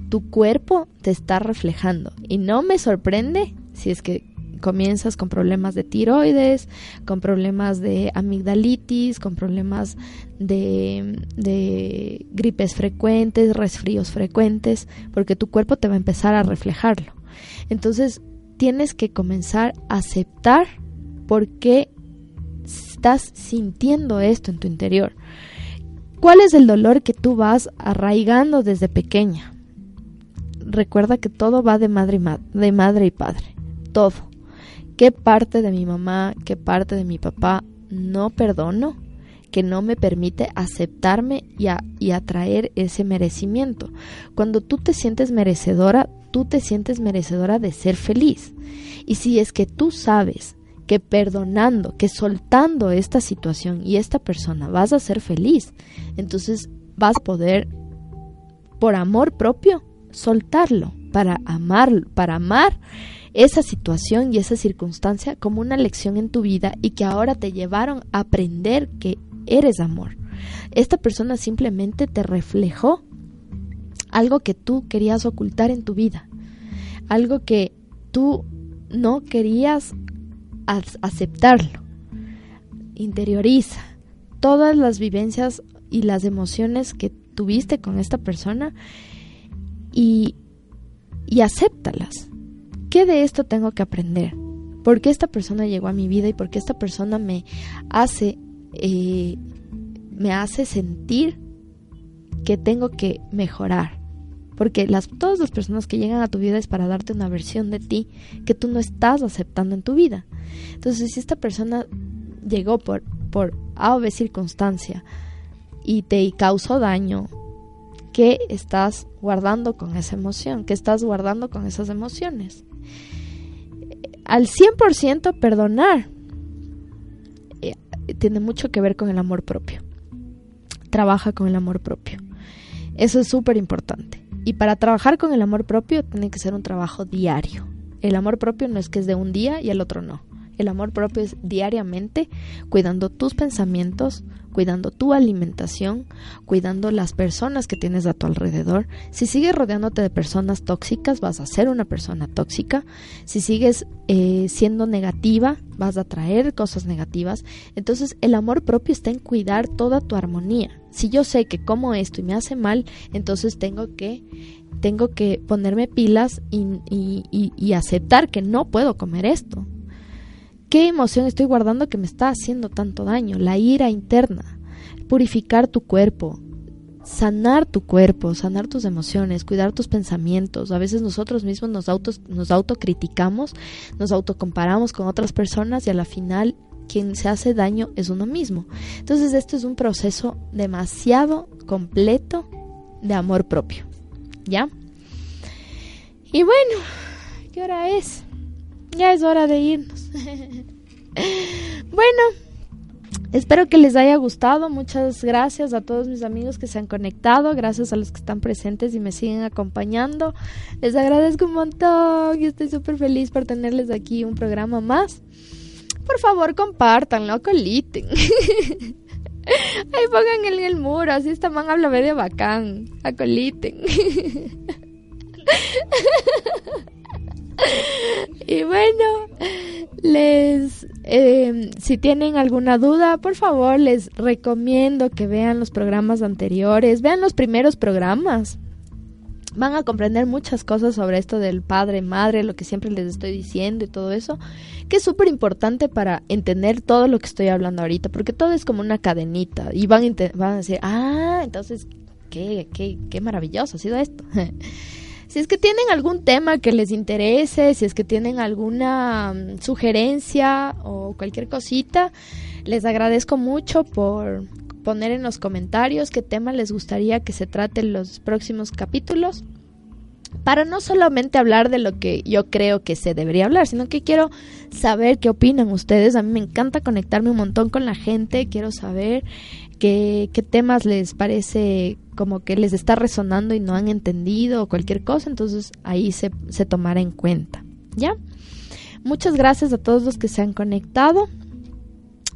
C: Tu cuerpo te está reflejando y no me sorprende si es que comienzas con problemas de tiroides, con problemas de amigdalitis, con problemas de, de gripes frecuentes, resfríos frecuentes, porque tu cuerpo te va a empezar a reflejarlo. Entonces tienes que comenzar a aceptar por qué estás sintiendo esto en tu interior. ¿Cuál es el dolor que tú vas arraigando desde pequeña? Recuerda que todo va de madre y, de madre y padre. Todo qué parte de mi mamá, qué parte de mi papá no perdono, que no me permite aceptarme y, atraer ese merecimiento. Cuando tú te sientes merecedora, tú te sientes merecedora de ser feliz. Y si es que tú sabes que perdonando, que soltando esta situación y esta persona vas a ser feliz, entonces vas a poder, por amor propio, soltarlo para amar, para amar esa situación y esa circunstancia como una lección en tu vida y que ahora te llevaron a aprender que eres amor. Esta persona simplemente te reflejó algo que tú querías ocultar en tu vida, algo que tú no querías aceptarlo. Interioriza todas las vivencias y las emociones que tuviste con esta persona y, y acéptalas. ¿Qué de esto tengo que aprender? ¿Por qué esta persona llegó a mi vida y por qué esta persona me hace, eh, me hace sentir que tengo que mejorar? Porque las, todas las personas que llegan a tu vida es para darte una versión de ti que tú no estás aceptando en tu vida. Entonces, si esta persona llegó por, por A o B circunstancia y te causó daño, ¿qué estás guardando con esa emoción? ¿Qué estás guardando con esas emociones? Al 100% perdonar eh, tiene mucho que ver con el amor propio. Trabaja con el amor propio. Eso es súper importante. Y para trabajar con el amor propio tiene que ser un trabajo diario. El amor propio no es que es de un día y el otro no. El amor propio es diariamente cuidando tus pensamientos, cuidando tu alimentación, cuidando las personas que tienes a tu alrededor. Si sigues rodeándote de personas tóxicas, vas a ser una persona tóxica. Si sigues eh, siendo negativa, vas a traer cosas negativas. Entonces el amor propio está en cuidar toda tu armonía. Si yo sé que como esto y me hace mal, entonces tengo que tengo que ponerme pilas y, y aceptar que no puedo comer esto ¿Qué emoción estoy guardando que me está haciendo tanto daño? La ira interna. Purificar tu cuerpo. Sanar tu cuerpo, sanar tus emociones, cuidar tus pensamientos. A veces nosotros mismos nos, autos, nos autocriticamos, nos autocomparamos con otras personas y a la final quien se hace daño es uno mismo. Entonces esto es un proceso demasiado completo de amor propio. ¿Ya? Y bueno, ¿qué hora es? Ya es hora de irnos. bueno, espero que les haya gustado. Muchas gracias a todos mis amigos que se han conectado. Gracias a los que están presentes y me siguen acompañando. Les agradezco un montón y estoy súper feliz por tenerles aquí un programa más. Por favor, compartanlo, acoliten. Ahí pongan en el muro, así esta man habla medio bacán. Acoliten. y bueno, les, eh, si tienen alguna duda, por favor, les recomiendo que vean los programas anteriores, vean los primeros programas. Van a comprender muchas cosas sobre esto del padre, madre, lo que siempre les estoy diciendo y todo eso, que es súper importante para entender todo lo que estoy hablando ahorita, porque todo es como una cadenita y van, van a decir, ah, entonces, qué, qué, qué maravilloso ha sido esto. Si es que tienen algún tema que les interese, si es que tienen alguna mm, sugerencia o cualquier cosita, les agradezco mucho por poner en los comentarios qué tema les gustaría que se trate en los próximos capítulos para no solamente hablar de lo que yo creo que se debería hablar, sino que quiero saber qué opinan ustedes. A mí me encanta conectarme un montón con la gente, quiero saber qué, temas les parece como que les está resonando y no han entendido o cualquier cosa, entonces ahí se, se tomará en cuenta. ¿Ya? Muchas gracias a todos los que se han conectado.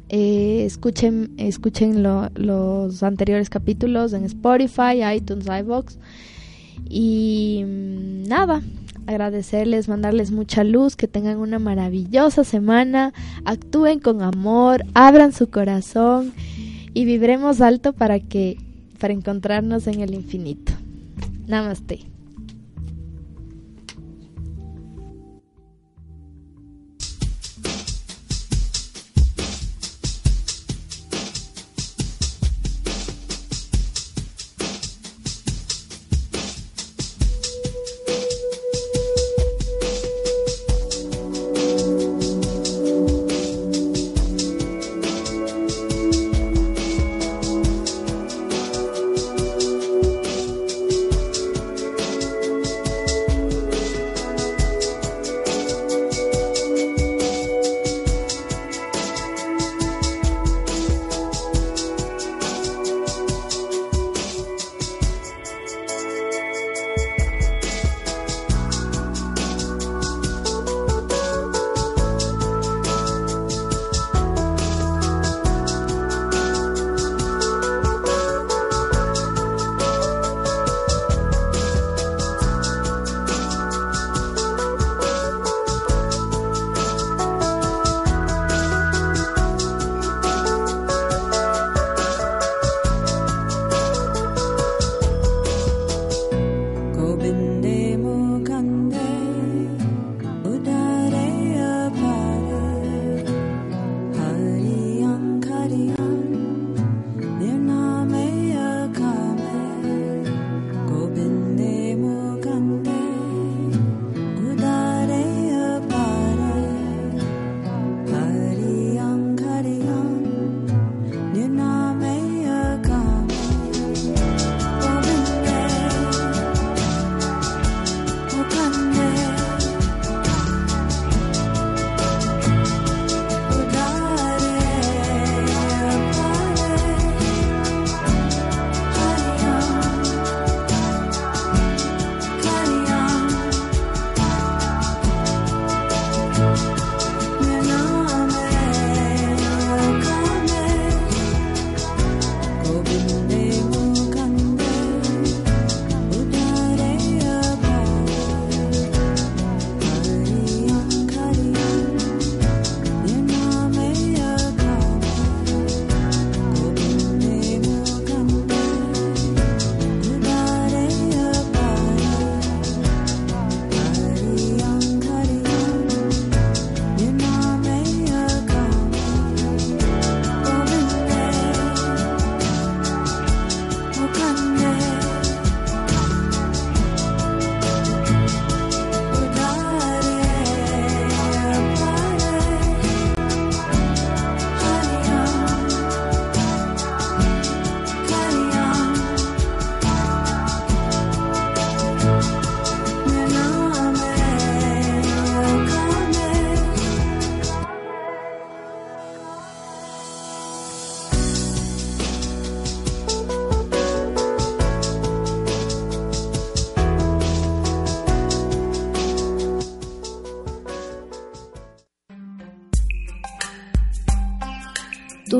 D: Eh, escuchen escuchen los anteriores capítulos en Spotify, iTunes, iBox. Y mm, nada, agradecerles, mandarles mucha luz, que tengan una maravillosa semana, actúen con amor, abran su corazón y vibremos alto para que para encontrarnos en el infinito. Namaste.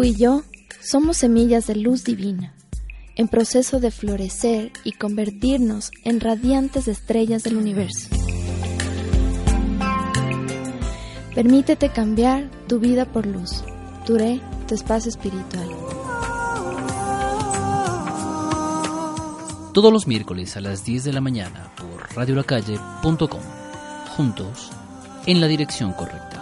D: Tú y yo somos semillas de luz divina, en proceso de florecer y convertirnos en radiantes estrellas del universo. Permítete cambiar tu vida por luz. Duré tu espacio espiritual.
E: Todos los miércoles a las 10 de la mañana por radiolacalle.com. Juntos, en la dirección correcta.